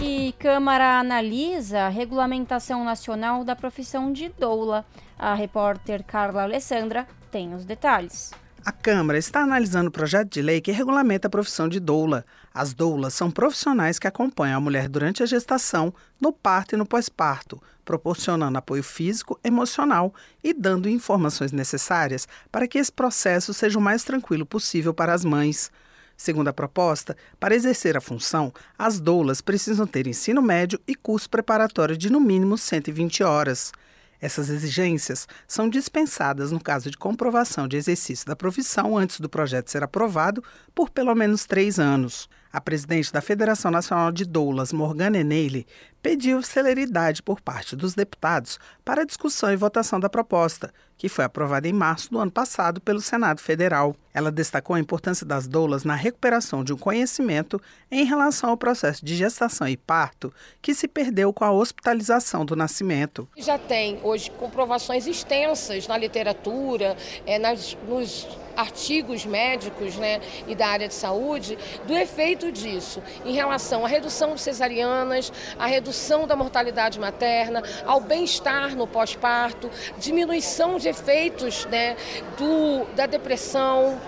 E Câmara analisa a regulamentação nacional da profissão de doula. A repórter Carla Alessandra tem os detalhes. A Câmara está analisando o projeto de lei que regulamenta a profissão de doula. As doulas são profissionais que acompanham a mulher durante a gestação, no parto e no pós-parto, proporcionando apoio físico, emocional e dando informações necessárias para que esse processo seja o mais tranquilo possível para as mães. Segundo a proposta, para exercer a função, as doulas precisam ter ensino médio e curso preparatório de no mínimo 120 horas. Essas exigências são dispensadas no caso de comprovação de exercício da profissão antes do projeto ser aprovado por pelo menos três anos. A presidente da Federação Nacional de Doulas, Morgana Eneile, pediu celeridade por parte dos deputados para a discussão e votação da proposta, que foi aprovada em março do ano passado pelo Senado Federal. Ela destacou a importância das doulas na recuperação de um conhecimento em relação ao processo de gestação e parto que se perdeu com a hospitalização do nascimento. Já tem hoje comprovações extensas na literatura, é, nas, nos artigos médicos né, e da área de saúde do efeito disso em relação à redução de cesarianas, à redução da mortalidade materna, ao bem-estar no pós-parto, diminuição de efeitos né, do, da depressão,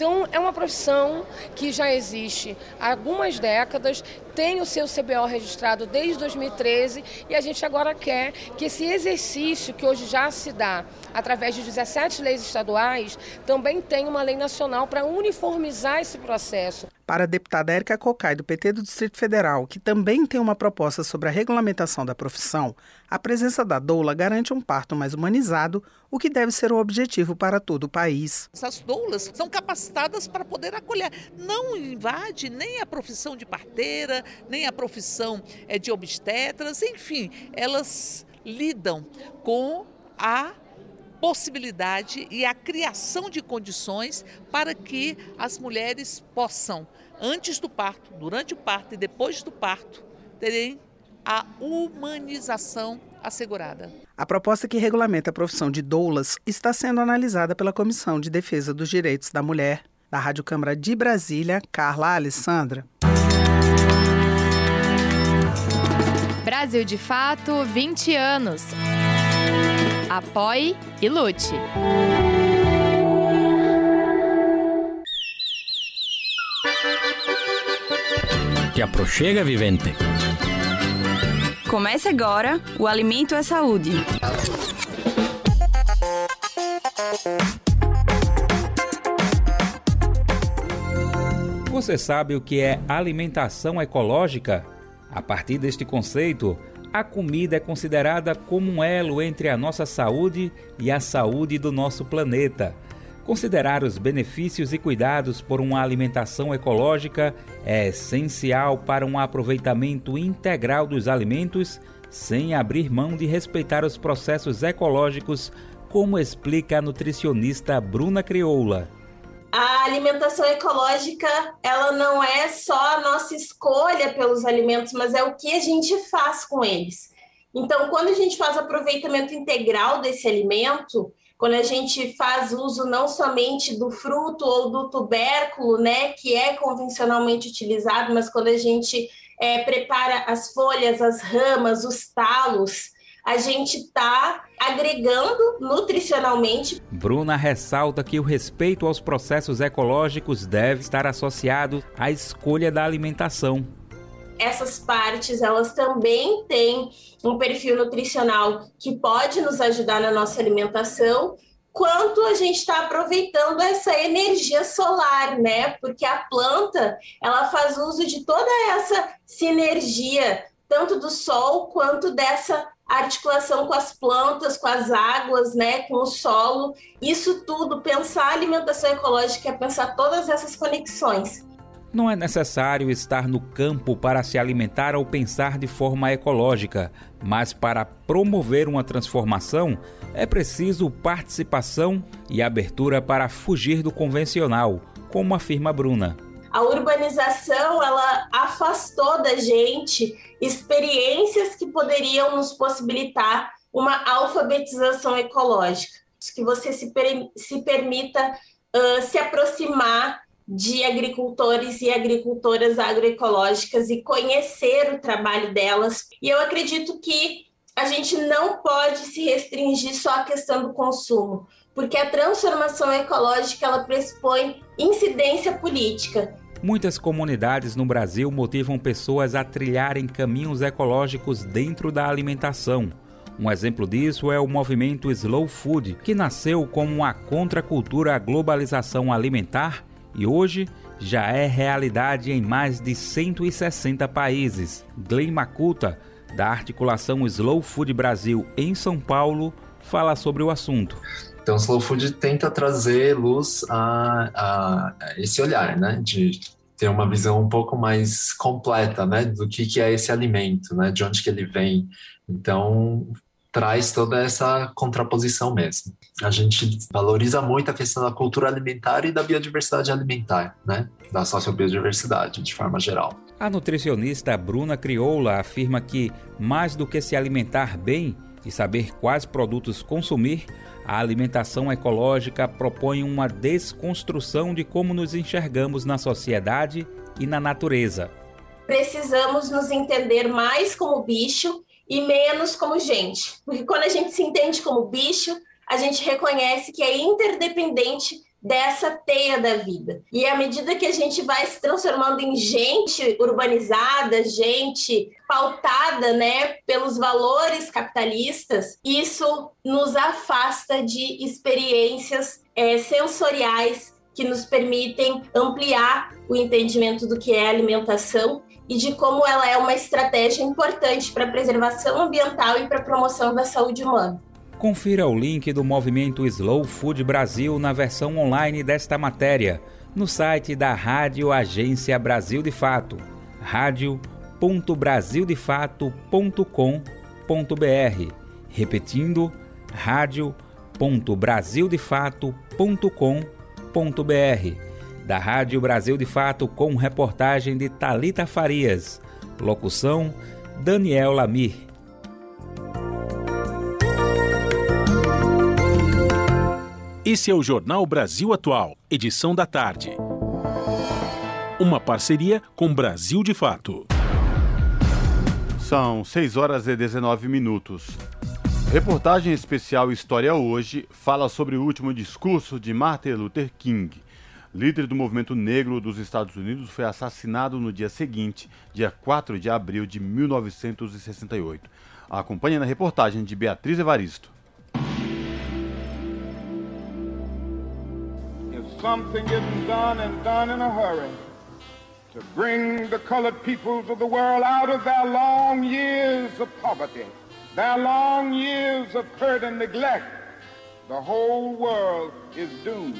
então, é uma profissão que já existe há algumas décadas, tem o seu CBO registrado desde 2013 e a gente agora quer que esse exercício que hoje já se dá através de 17 leis estaduais também tenha uma lei nacional para uniformizar esse processo. Para a deputada Érica Cocai, do PT do Distrito Federal, que também tem uma proposta sobre a regulamentação da profissão, a presença da doula garante um parto mais humanizado, o que deve ser um objetivo para todo o país. Essas doulas são capacitadas para poder acolher. Não invade nem a profissão de parteira, nem a profissão eh, de obstetras, enfim, elas lidam com a possibilidade e a criação de condições para que as mulheres possam, antes do parto, durante o parto e depois do parto, terem a humanização assegurada. A proposta que regulamenta a profissão de doulas está sendo analisada pela Comissão de Defesa dos Direitos da Mulher. Da Rádio Câmara de Brasília, Carla Alessandra. Brasil de Fato, 20 anos. Apoie e lute. Te aproxega, vivente. Comece agora o Alimento é Saúde. Você sabe o que é alimentação ecológica? A partir deste conceito, a comida é considerada como um elo entre a nossa saúde e a saúde do nosso planeta. Considerar os benefícios e cuidados por uma alimentação ecológica é essencial para um aproveitamento integral dos alimentos, sem abrir mão de respeitar os processos ecológicos, como explica a nutricionista Bruna Crioula a alimentação ecológica ela não é só a nossa escolha pelos alimentos, mas é o que a gente faz com eles. Então, quando a gente faz aproveitamento integral desse alimento, quando a gente faz uso não somente do fruto ou do tubérculo, né, que é convencionalmente utilizado, mas quando a gente é, prepara as folhas, as ramas, os talos, a gente está agregando nutricionalmente. Bruna ressalta que o respeito aos processos ecológicos deve estar associado à escolha da alimentação. Essas partes, elas também têm um perfil nutricional que pode nos ajudar na nossa alimentação, quanto a gente está aproveitando essa energia solar, né? Porque a planta, ela faz uso de toda essa sinergia, tanto do sol quanto dessa articulação com as plantas, com as águas, né, com o solo. Isso tudo, pensar a alimentação ecológica é pensar todas essas conexões. Não é necessário estar no campo para se alimentar ou pensar de forma ecológica, mas para promover uma transformação é preciso participação e abertura para fugir do convencional, como afirma Bruna a urbanização ela afastou da gente experiências que poderiam nos possibilitar uma alfabetização ecológica, que você se, per se permita uh, se aproximar de agricultores e agricultoras agroecológicas e conhecer o trabalho delas. E eu acredito que a gente não pode se restringir só à questão do consumo, porque a transformação ecológica ela pressupõe incidência política. Muitas comunidades no Brasil motivam pessoas a trilharem caminhos ecológicos dentro da alimentação. Um exemplo disso é o movimento Slow Food, que nasceu como uma contracultura à globalização alimentar e hoje já é realidade em mais de 160 países. Glenn Makuta, da articulação Slow Food Brasil em São Paulo, fala sobre o assunto. Então, Slow Food tenta trazer luz a, a, esse olhar, né? De ter uma visão um pouco mais completa, né? Do que, que é esse alimento, né? De onde que ele vem. Então, traz toda essa contraposição mesmo. A gente valoriza muito a questão da cultura alimentar e da biodiversidade alimentar, né? Da sociobiodiversidade, de forma geral. A nutricionista Bruna Crioula afirma que, mais do que se alimentar bem e saber quais produtos consumir, a alimentação ecológica propõe uma desconstrução de como nos enxergamos na sociedade e na natureza. Precisamos nos entender mais como bicho e menos como gente. Porque quando a gente se entende como bicho, a gente reconhece que é interdependente dessa teia da vida. E à medida que a gente vai se transformando em gente urbanizada, gente pautada, né, pelos valores capitalistas, isso nos afasta de experiências é, sensoriais que nos permitem ampliar o entendimento do que é alimentação e de como ela é uma estratégia importante para a preservação ambiental e para a promoção da saúde humana. Confira o link do movimento Slow Food Brasil na versão online desta matéria, no site da Rádio Agência Brasil de Fato, radio.brasildefato.com.br. Repetindo, radio.brasildefato.com.br da Rádio Brasil de Fato com reportagem de Talita Farias. Locução Daniel Lamir. Esse é o Jornal Brasil Atual, edição da tarde. Uma parceria com Brasil de Fato. São 6 horas e 19 minutos. Reportagem especial História Hoje fala sobre o último discurso de Martin Luther King líder do movimento negro dos Estados Unidos, foi assassinado no dia seguinte, dia 4 de abril de 1968. Acompanhe na reportagem de Beatriz Evaristo. Something isn't done and done in a hurry to bring the colored peoples of the world out of their long years of poverty, their long years of hurt and neglect, the whole world is doomed.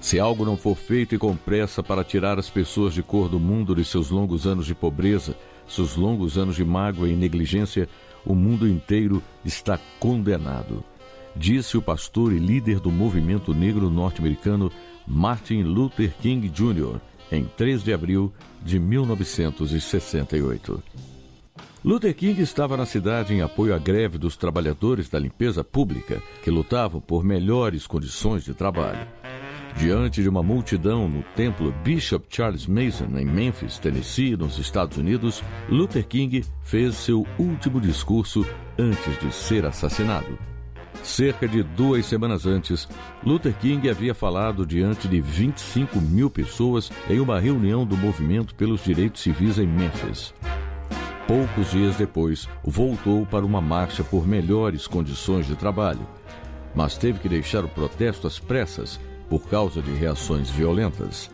Se algo não for feito e com pressa para tirar as pessoas de cor do mundo de seus longos anos de pobreza, seus longos anos de mágoa e negligência, o mundo inteiro está condenado. Disse o pastor e líder do movimento negro norte-americano Martin Luther King Jr., em 3 de abril de 1968. Luther King estava na cidade em apoio à greve dos trabalhadores da limpeza pública que lutavam por melhores condições de trabalho. Diante de uma multidão no templo Bishop Charles Mason, em Memphis, Tennessee, nos Estados Unidos, Luther King fez seu último discurso antes de ser assassinado. Cerca de duas semanas antes, Luther King havia falado diante de 25 mil pessoas em uma reunião do movimento pelos direitos civis em Memphis. Poucos dias depois, voltou para uma marcha por melhores condições de trabalho, mas teve que deixar o protesto às pressas por causa de reações violentas.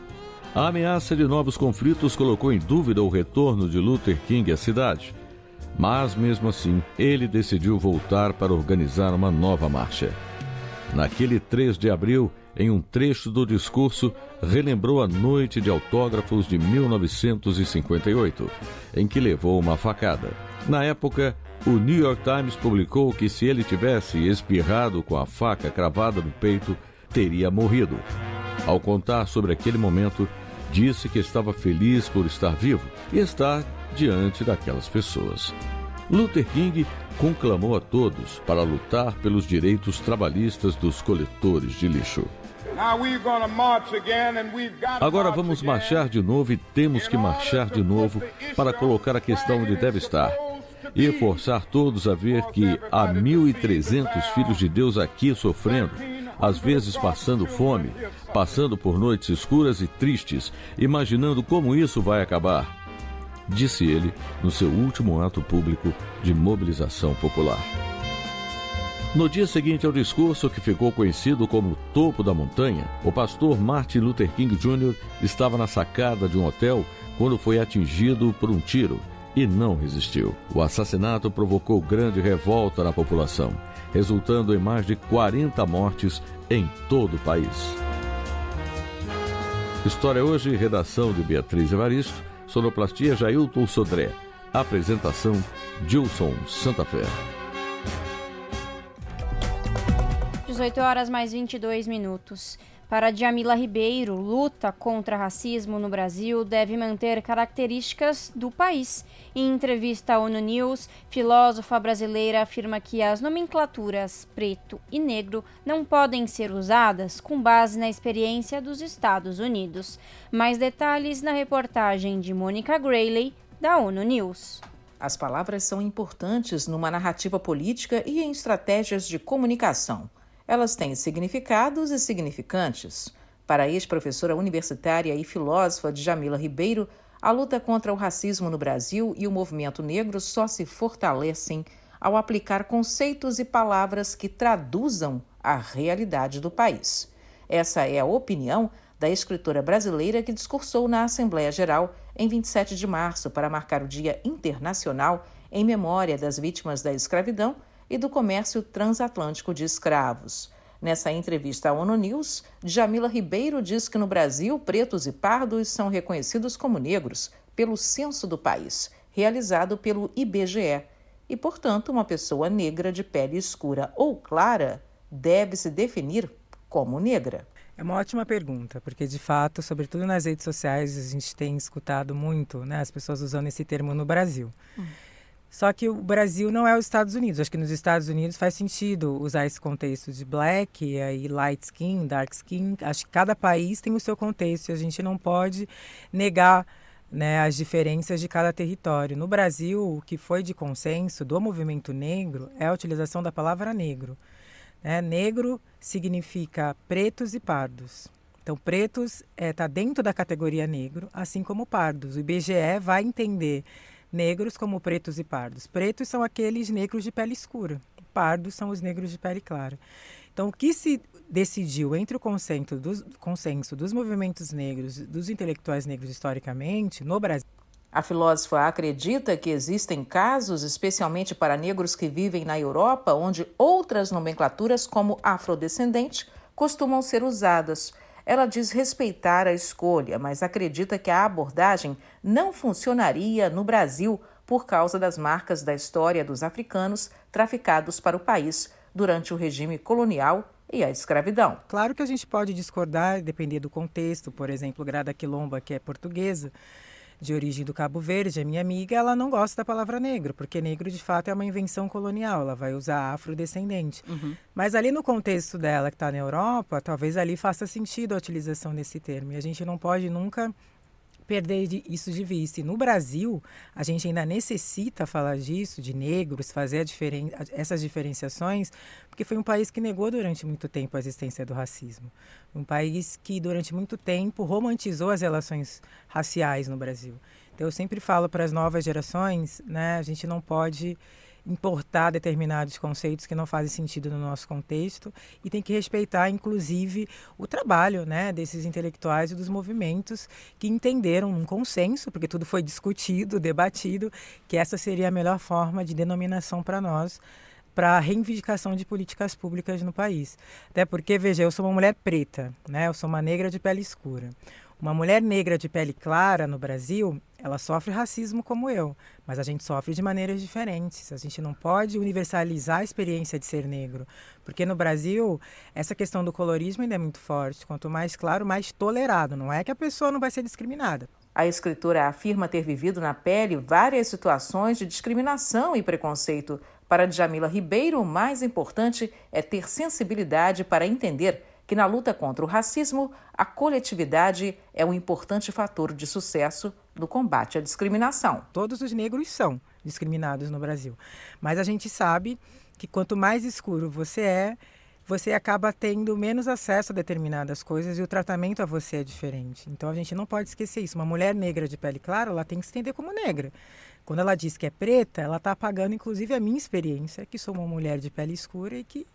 A ameaça de novos conflitos colocou em dúvida o retorno de Luther King à cidade. Mas, mesmo assim, ele decidiu voltar para organizar uma nova marcha. Naquele 3 de abril, em um trecho do discurso, relembrou a noite de autógrafos de 1958, em que levou uma facada. Na época, o New York Times publicou que se ele tivesse espirrado com a faca cravada no peito, teria morrido. Ao contar sobre aquele momento, disse que estava feliz por estar vivo e estar diante daquelas pessoas. Luther King conclamou a todos para lutar pelos direitos trabalhistas dos coletores de lixo. Agora vamos marchar de novo e temos que marchar de novo para colocar a questão onde deve estar e forçar todos a ver que há 1.300 filhos de Deus aqui sofrendo às vezes passando fome, passando por noites escuras e tristes, imaginando como isso vai acabar. Disse ele no seu último ato público de mobilização popular. No dia seguinte ao discurso, que ficou conhecido como Topo da Montanha, o pastor Martin Luther King Jr. estava na sacada de um hotel quando foi atingido por um tiro e não resistiu. O assassinato provocou grande revolta na população, resultando em mais de 40 mortes em todo o país. História hoje, redação de Beatriz Evaristo, sonoplastia Jailton Sodré. Apresentação Gilson Santa Fé. 18 horas mais 22 minutos. Para Djamila Ribeiro, luta contra racismo no Brasil deve manter características do país. Em entrevista à ONU News, filósofa brasileira afirma que as nomenclaturas preto e negro não podem ser usadas com base na experiência dos Estados Unidos. Mais detalhes na reportagem de Mônica Grayley, da ONU News. As palavras são importantes numa narrativa política e em estratégias de comunicação. Elas têm significados e significantes. Para a ex-professora universitária e filósofa Jamila Ribeiro, a luta contra o racismo no Brasil e o movimento negro só se fortalecem ao aplicar conceitos e palavras que traduzam a realidade do país. Essa é a opinião da escritora brasileira que discursou na Assembleia Geral em 27 de março para marcar o Dia Internacional em memória das vítimas da escravidão e do comércio transatlântico de escravos. Nessa entrevista à ONU News, Jamila Ribeiro diz que no Brasil, pretos e pardos são reconhecidos como negros pelo censo do país, realizado pelo IBGE, e, portanto, uma pessoa negra de pele escura ou clara deve se definir como negra. É uma ótima pergunta, porque de fato, sobretudo nas redes sociais, a gente tem escutado muito né, as pessoas usando esse termo no Brasil. Hum. Só que o Brasil não é os Estados Unidos. Acho que nos Estados Unidos faz sentido usar esse contexto de black e aí light skin, dark skin. Acho que cada país tem o seu contexto e a gente não pode negar né, as diferenças de cada território. No Brasil, o que foi de consenso do movimento negro é a utilização da palavra negro. Né? Negro significa pretos e pardos. Então, pretos está é, tá dentro da categoria negro, assim como pardos. O IBGE vai entender negros como pretos e pardos. Pretos são aqueles negros de pele escura, pardos são os negros de pele clara. Então, o que se decidiu entre o consenso dos, consenso dos movimentos negros, dos intelectuais negros historicamente, no Brasil, a filósofa acredita que existem casos, especialmente para negros que vivem na Europa, onde outras nomenclaturas, como afrodescendente, costumam ser usadas. Ela diz respeitar a escolha, mas acredita que a abordagem não funcionaria no Brasil por causa das marcas da história dos africanos traficados para o país durante o regime colonial e a escravidão. Claro que a gente pode discordar, depender do contexto. Por exemplo, Grada Quilomba, que é portuguesa, de origem do Cabo Verde, a minha amiga, ela não gosta da palavra negro, porque negro de fato é uma invenção colonial, ela vai usar afrodescendente. Uhum. Mas ali no contexto dela, que está na Europa, talvez ali faça sentido a utilização desse termo. E a gente não pode nunca perder isso de vista. E no Brasil, a gente ainda necessita falar disso, de negros, fazer diferen essas diferenciações, porque foi um país que negou durante muito tempo a existência do racismo. Um país que, durante muito tempo, romantizou as relações raciais no Brasil. Então, eu sempre falo para as novas gerações, né, a gente não pode importar determinados conceitos que não fazem sentido no nosso contexto e tem que respeitar, inclusive, o trabalho né, desses intelectuais e dos movimentos que entenderam um consenso, porque tudo foi discutido, debatido, que essa seria a melhor forma de denominação para nós para a reivindicação de políticas públicas no país. Até porque, veja, eu sou uma mulher preta, né? eu sou uma negra de pele escura. Uma mulher negra de pele clara no Brasil, ela sofre racismo como eu, mas a gente sofre de maneiras diferentes. A gente não pode universalizar a experiência de ser negro, porque no Brasil essa questão do colorismo ainda é muito forte. Quanto mais claro, mais tolerado. Não é que a pessoa não vai ser discriminada. A escritora afirma ter vivido na pele várias situações de discriminação e preconceito. Para Djamila Ribeiro, o mais importante é ter sensibilidade para entender que na luta contra o racismo, a coletividade é um importante fator de sucesso no combate à discriminação. Todos os negros são discriminados no Brasil, mas a gente sabe que quanto mais escuro você é, você acaba tendo menos acesso a determinadas coisas e o tratamento a você é diferente. Então a gente não pode esquecer isso. Uma mulher negra de pele clara, ela tem que se entender como negra. Quando ela diz que é preta, ela está apagando inclusive a minha experiência, que sou uma mulher de pele escura e que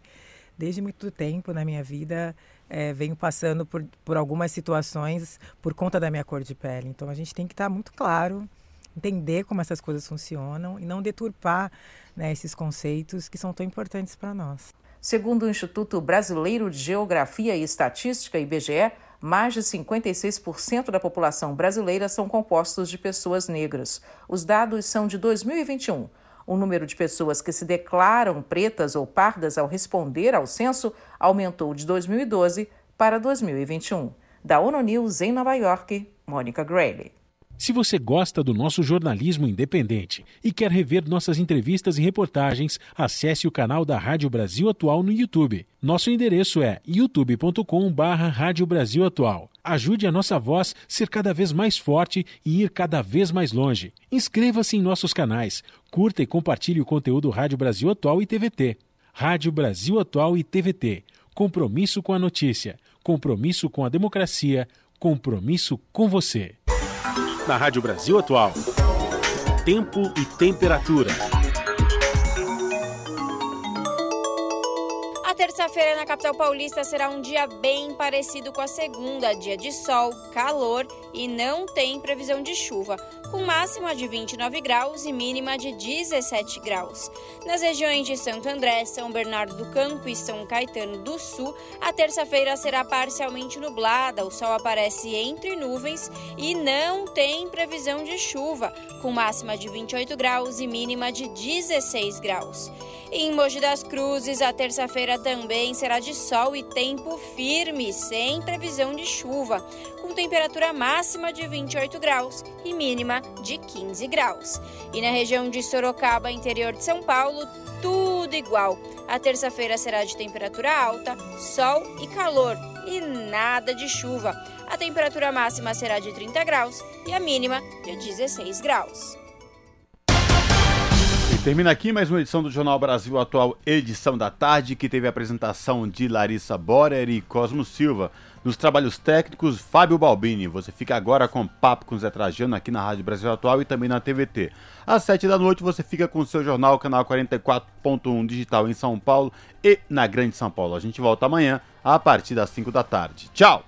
desde muito tempo na minha vida é, venho passando por, por algumas situações por conta da minha cor de pele. Então a gente tem que estar tá muito claro entender como essas coisas funcionam e não deturpar né, esses conceitos que são tão importantes para nós. Segundo o Instituto Brasileiro de Geografia e Estatística, IBGE, mais de 56% da população brasileira são compostos de pessoas negras. Os dados são de 2021. O número de pessoas que se declaram pretas ou pardas ao responder ao censo aumentou de 2012 para 2021. Da ONU News em Nova York, Mônica Grayley. Se você gosta do nosso jornalismo independente e quer rever nossas entrevistas e reportagens, acesse o canal da Rádio Brasil Atual no YouTube. Nosso endereço é Brasil Atual. Ajude a nossa voz ser cada vez mais forte e ir cada vez mais longe. Inscreva-se em nossos canais, curta e compartilhe o conteúdo Rádio Brasil Atual e TVT. Rádio Brasil Atual e TVT. Compromisso com a notícia, compromisso com a democracia, compromisso com você na Rádio Brasil Atual. Tempo e temperatura. Terça-feira na capital paulista será um dia bem parecido com a segunda, dia de sol, calor e não tem previsão de chuva, com máxima de 29 graus e mínima de 17 graus. Nas regiões de Santo André, São Bernardo do Campo e São Caetano do Sul, a terça-feira será parcialmente nublada, o sol aparece entre nuvens e não tem previsão de chuva, com máxima de 28 graus e mínima de 16 graus. Em Mogi das Cruzes, a terça-feira também será de sol e tempo firme, sem previsão de chuva, com temperatura máxima de 28 graus e mínima de 15 graus. E na região de Sorocaba, interior de São Paulo, tudo igual. A terça-feira será de temperatura alta, sol e calor e nada de chuva. A temperatura máxima será de 30 graus e a mínima de 16 graus. E termina aqui mais uma edição do Jornal Brasil Atual, edição da tarde, que teve a apresentação de Larissa Borer e Cosmo Silva. Nos trabalhos técnicos, Fábio Balbini. Você fica agora com Papo com Zé Trajano aqui na Rádio Brasil Atual e também na TVT. Às 7 da noite você fica com o seu jornal, canal 44.1 digital em São Paulo e na Grande São Paulo. A gente volta amanhã a partir das 5 da tarde. Tchau!